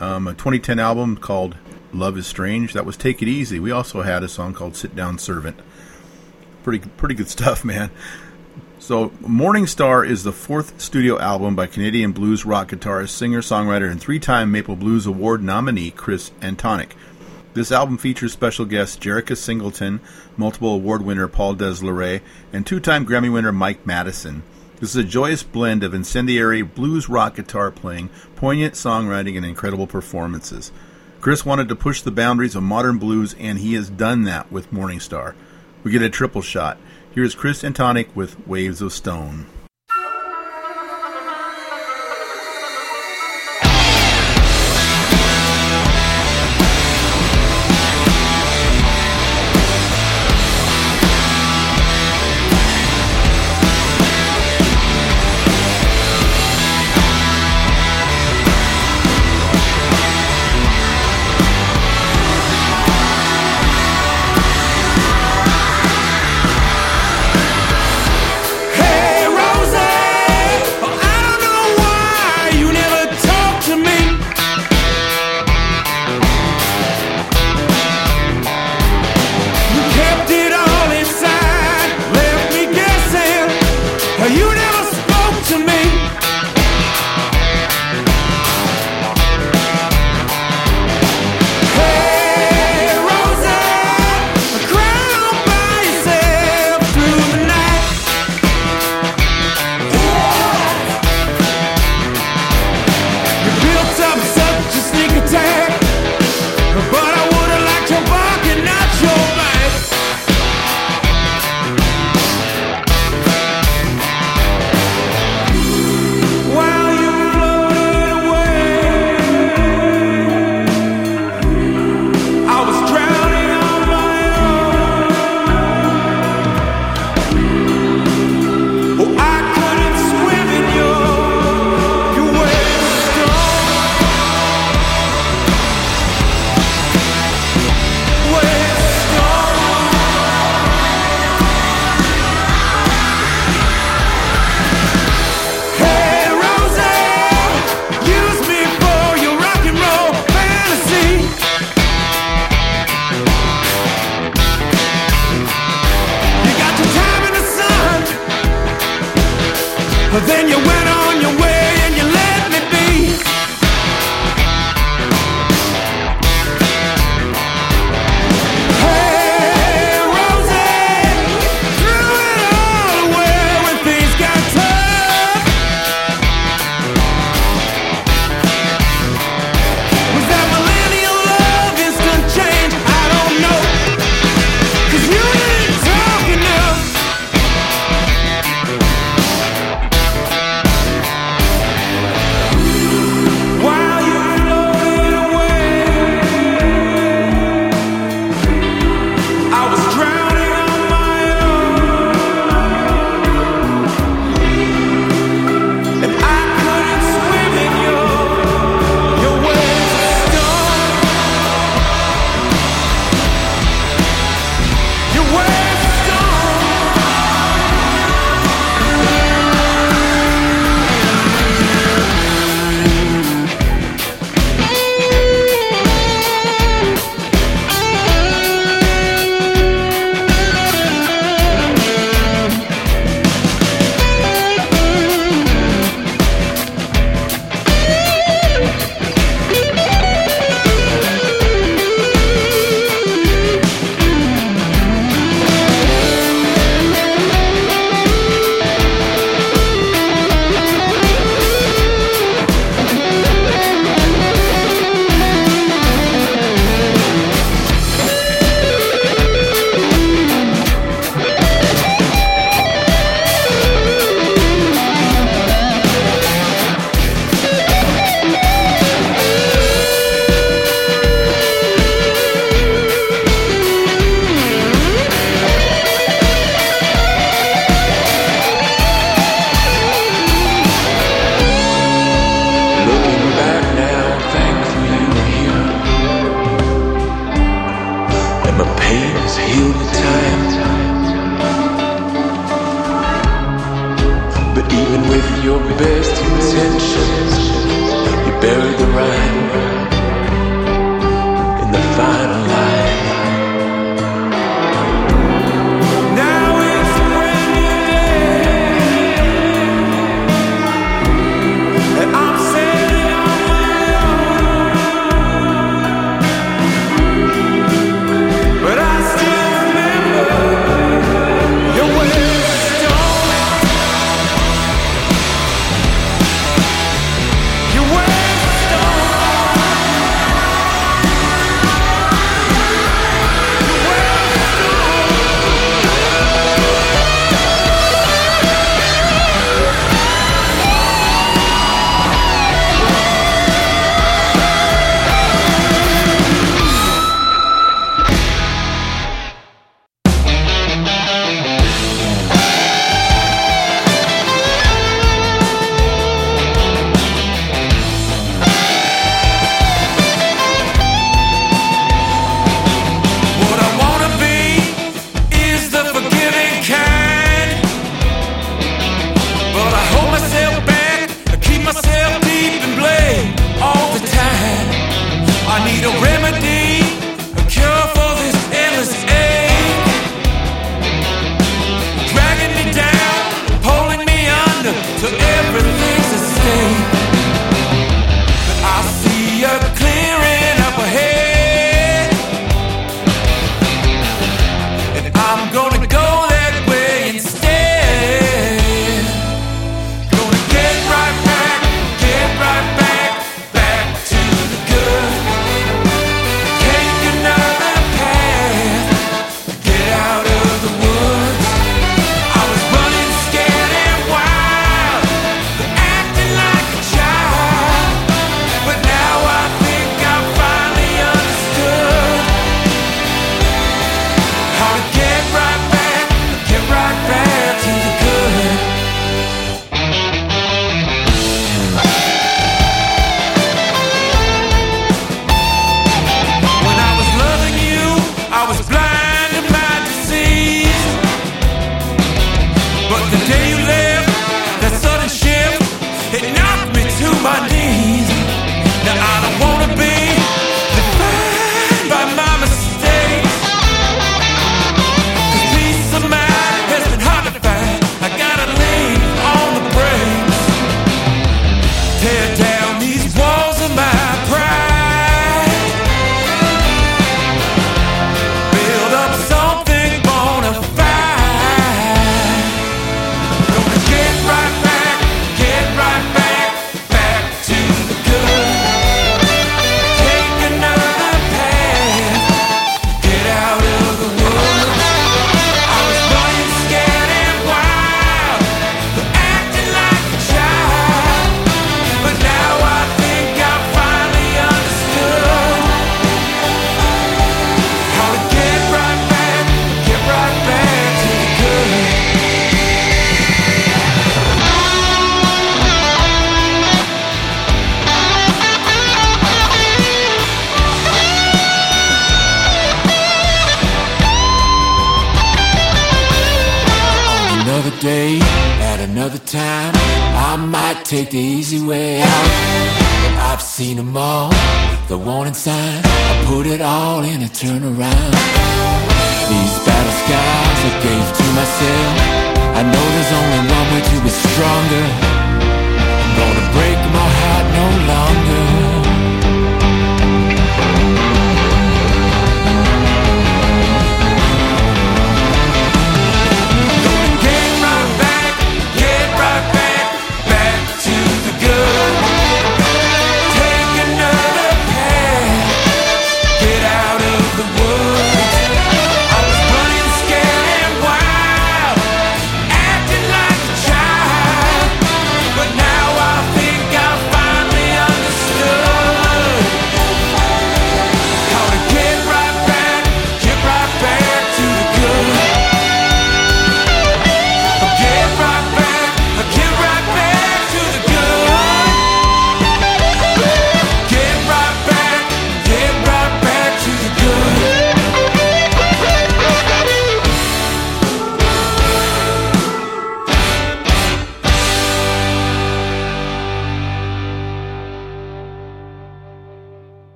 um, a 2010 album called Love is Strange. That was Take It Easy. We also had a song called Sit Down Servant. Pretty, pretty good stuff, man. So, Morning Star is the fourth studio album by Canadian blues rock guitarist, singer, songwriter, and three time Maple Blues Award nominee Chris Antonik. This album features special guests Jarekus Singleton, multiple award winner Paul DesLauriers, and two time Grammy winner Mike Mattison. This is a joyous blend of incendiary blues rock guitar playing, poignant songwriting, and incredible performances. Chris wanted to push the boundaries of modern blues, and he has done that with Morning Star. We get a triple shot. Here's Chris Antonik with Waves of Stone.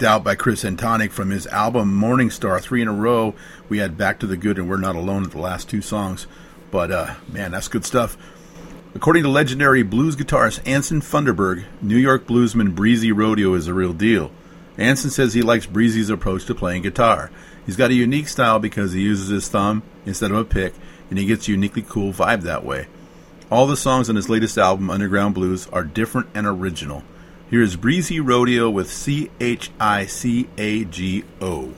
Just out by Chris Antonik from his album Morning Star. Three in a row. We had Back to the Good and We're Not Alone at the last two songs. But uh, man, that's good stuff. According to legendary blues guitarist Anson Funderburgh, New York bluesman Breezy Rodio is a real deal. Anson says he likes Breezy's approach to playing guitar. He's got a unique style because he uses his thumb instead of a pick, and he gets a uniquely cool vibe that way. All the songs on his latest album, Underground Blues, are different and original. Here is Breezy Rodio with C H I C A G O.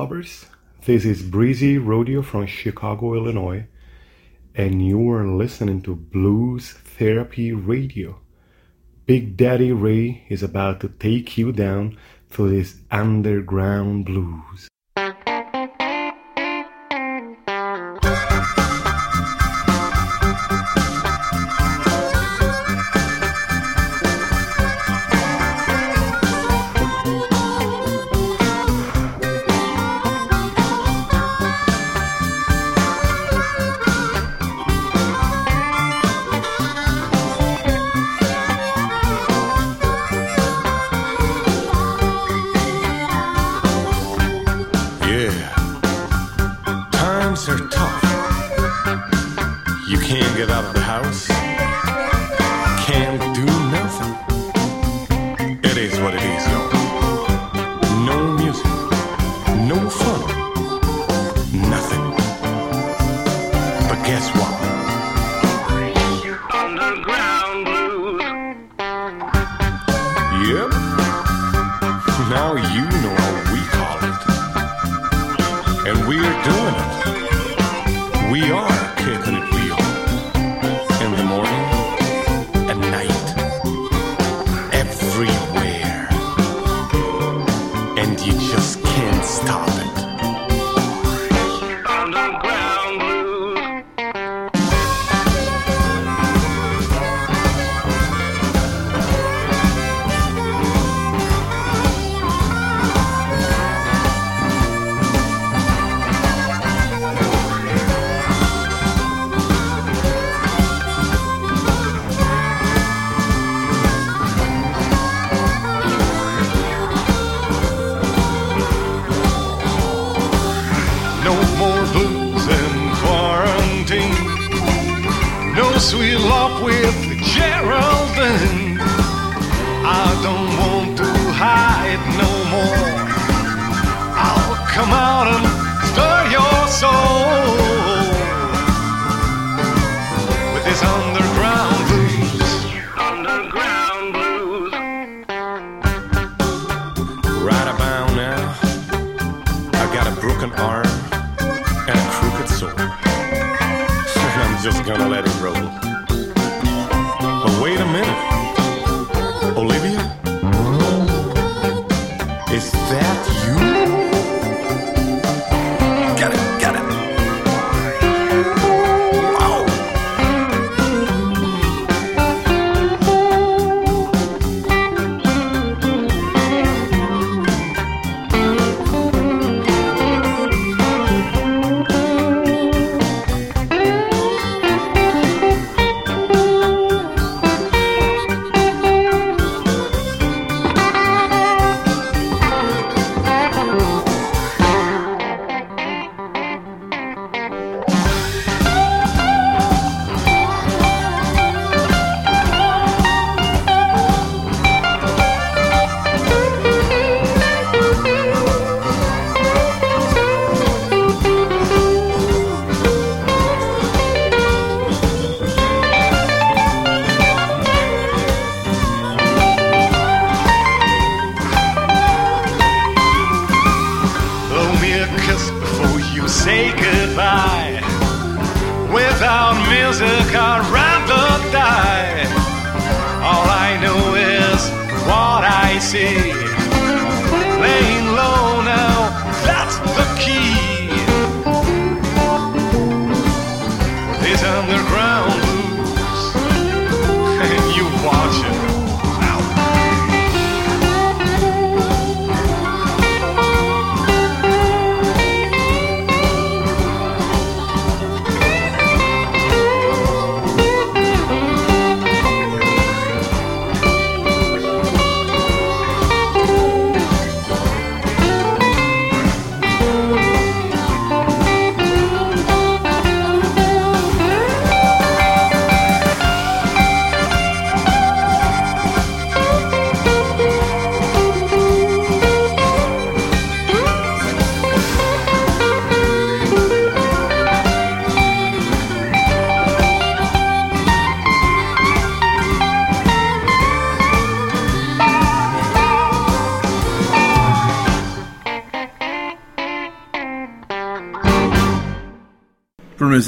lovers. This is Breezy Rodio from Chicago, Illinois, and you are listening to Blues Therapy Radio. Big Daddy Ray is about to take you down to this underground blues.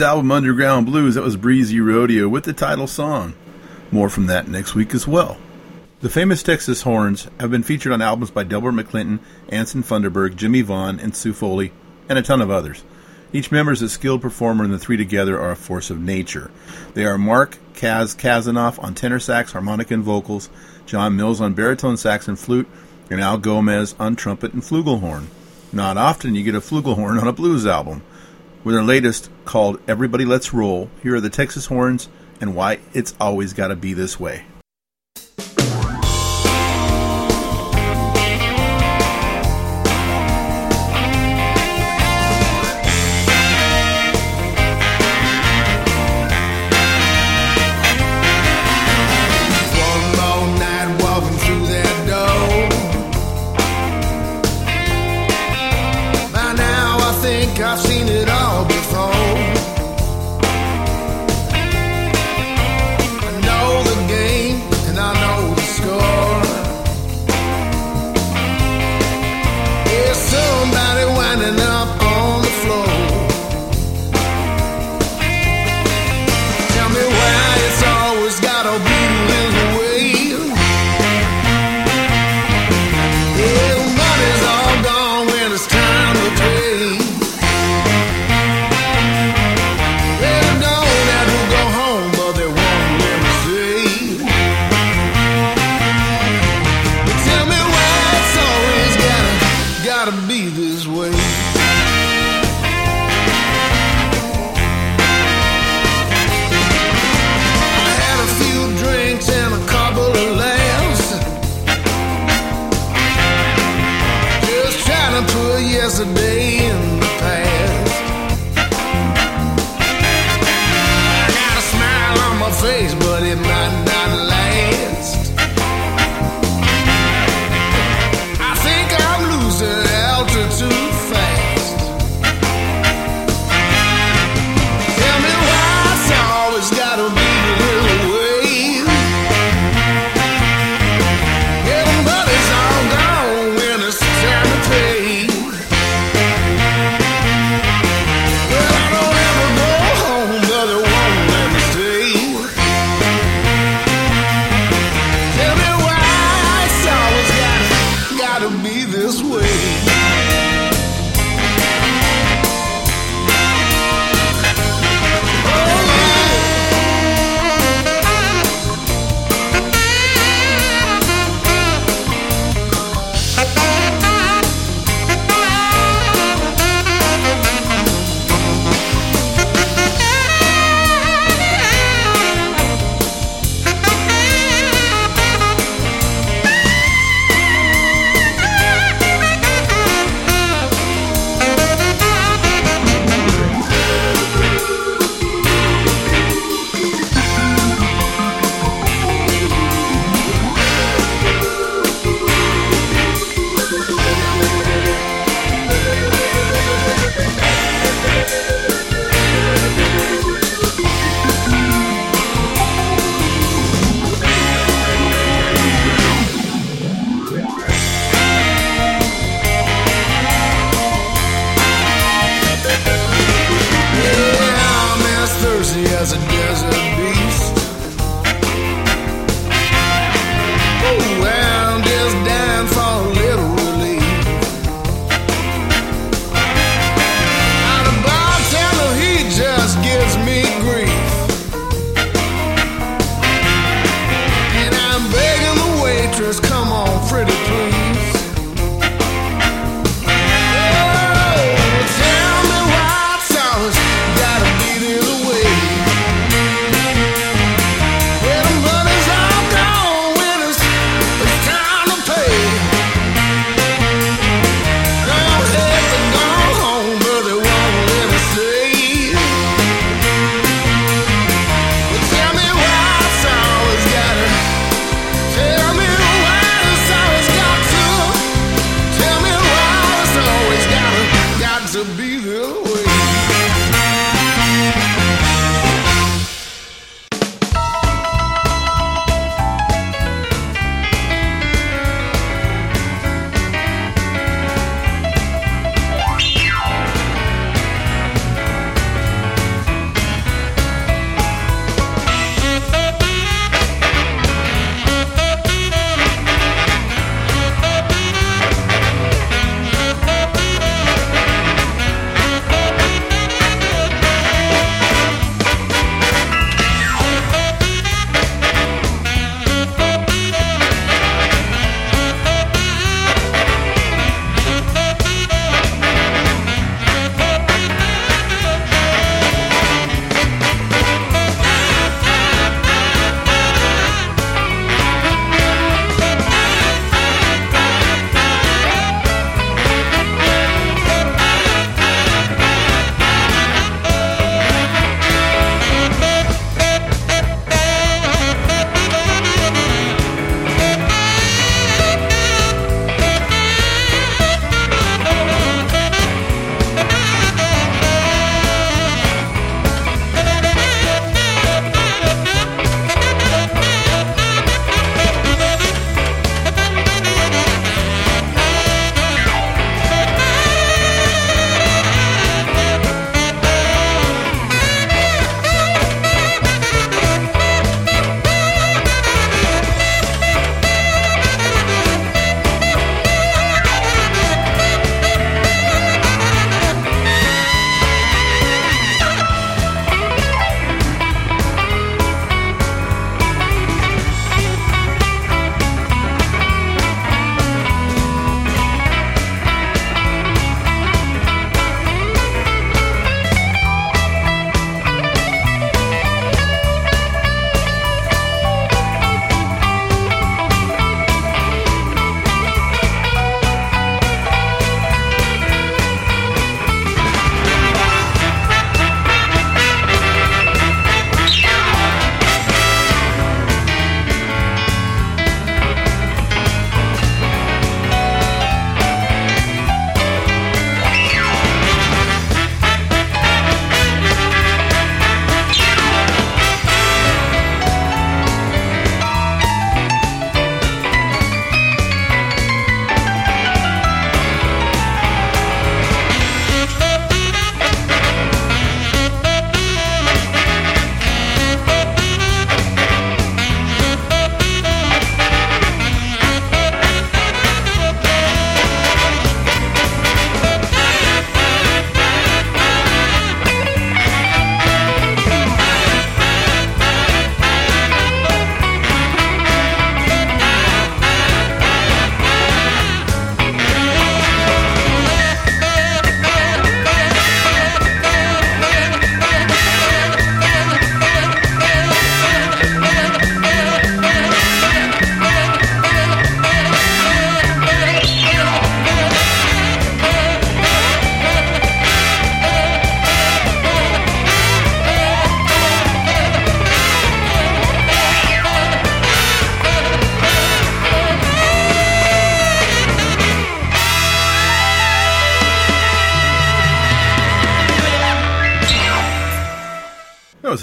Album Underground Blues, that was Breezy Rodio with the title song. More from that next week as well. The famous Texas Horns have been featured on albums by Delbert McClinton, Anson Funderburgh, Jimmie Vaughan, and Sue Foley, and a ton of others. Each member is a skilled performer, and the three together are a force of nature. They are Mark Kaz Kazanoff on tenor sax, harmonica, and vocals, John Mills on baritone sax and flute, and Al Gomez on trumpet and flugelhorn. Not often you get a flugelhorn on a blues album. With their latest called Everybody Let's Roll, here are the Texas Horns and why it's always got to be this way.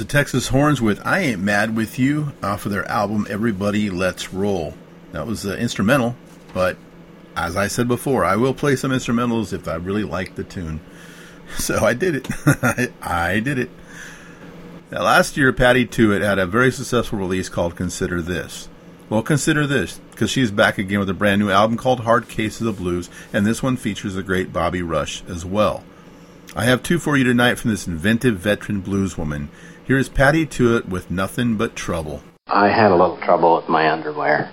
Texas Horns with I Ain't Mad With You off of their album Everybody Let's Roll. That was uh, instrumental, but as I said before, I will play some instrumentals if I really like the tune. So I did it. I did it. Now, last year, Patty Tuitt had a very successful release called Consider This. Well, consider this, because she's back again with a brand new album called Hard Cases of the Blues, and this one features the great Bobby Rush as well. I have two for you tonight from this inventive veteran blues woman. Here is Patty Tuitt with Nothing But Trouble. I had a little trouble with my underwear.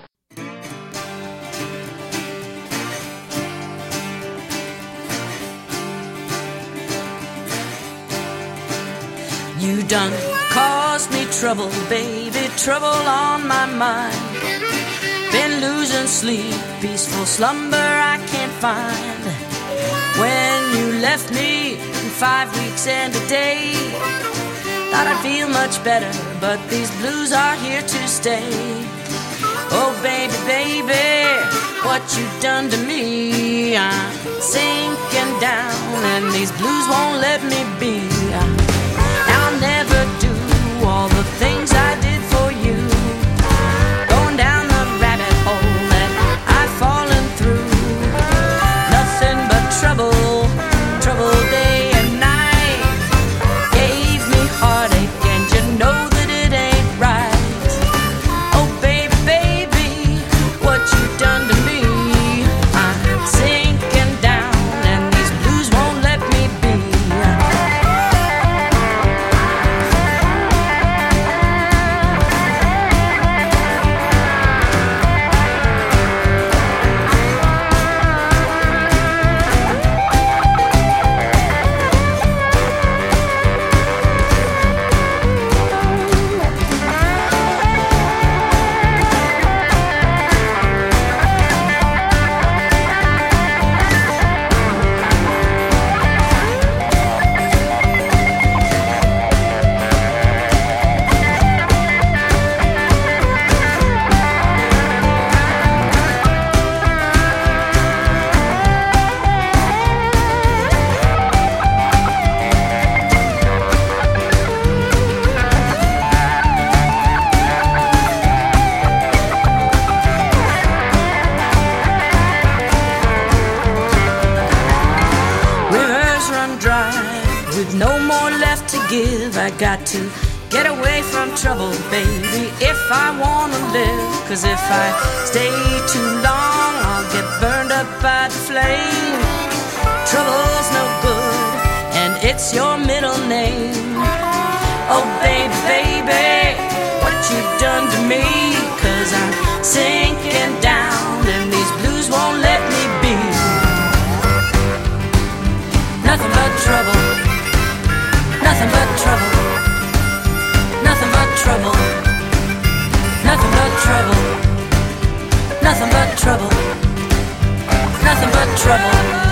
You done caused me trouble, baby, trouble on my mind. Been losing sleep, peaceful slumber I can't find. When you left me in five weeks and a day, thought I'd feel much better, but these blues are here to stay. Oh, baby, baby, what you done to me? I'm sinking down, and these blues won't let me be. I'll never do all the things I did to get away from trouble, baby, if I wanna live. Cause if I stay too long, I'll get burned up by the flame. Trouble's no good, and it's your middle name. Oh, baby, baby, what you've done to me? Cause I'm sinking down, and these blues won't let me be. Nothing but trouble. Nothing but trouble. Nothing but trouble. Nothing but trouble. Nothing but trouble. Nothing but trouble.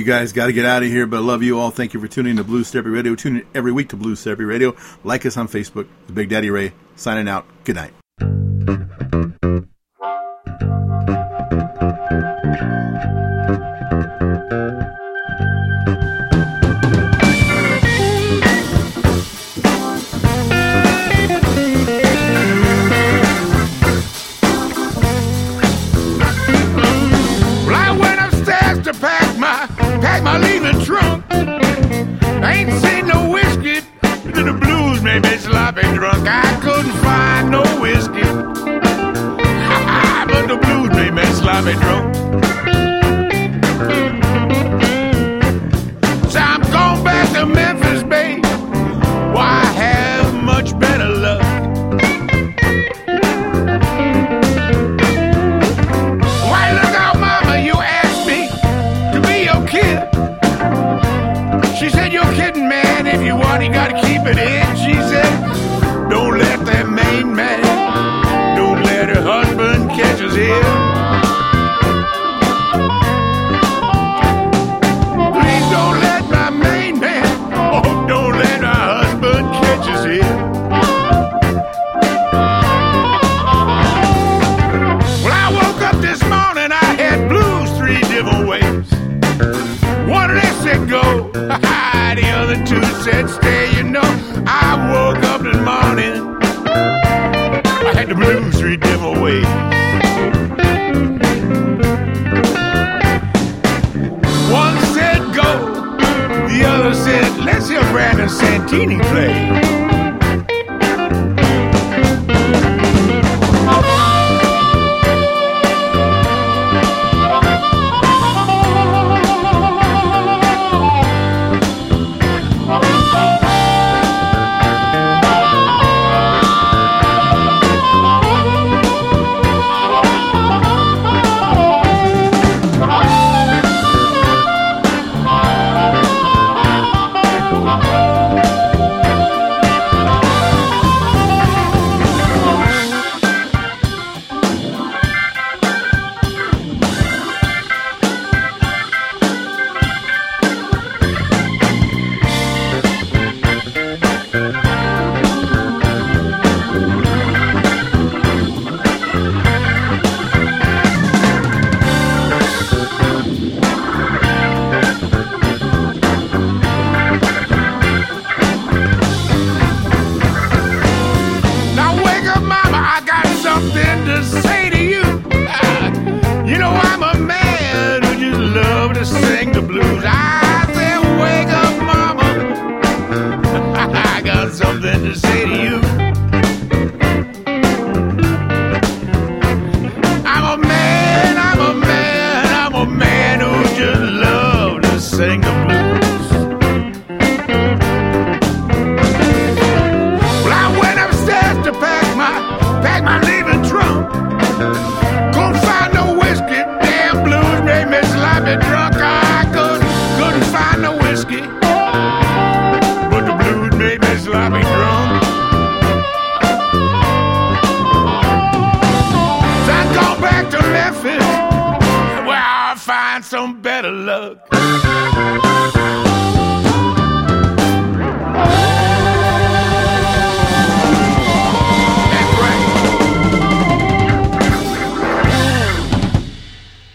you guys. Got to get out of here, but I love you all. Thank you for tuning in to Blues Therapy Radio. Tune in every week to Blues Therapy Radio. Like us on Facebook. The Big Daddy Ray signing out. Good night.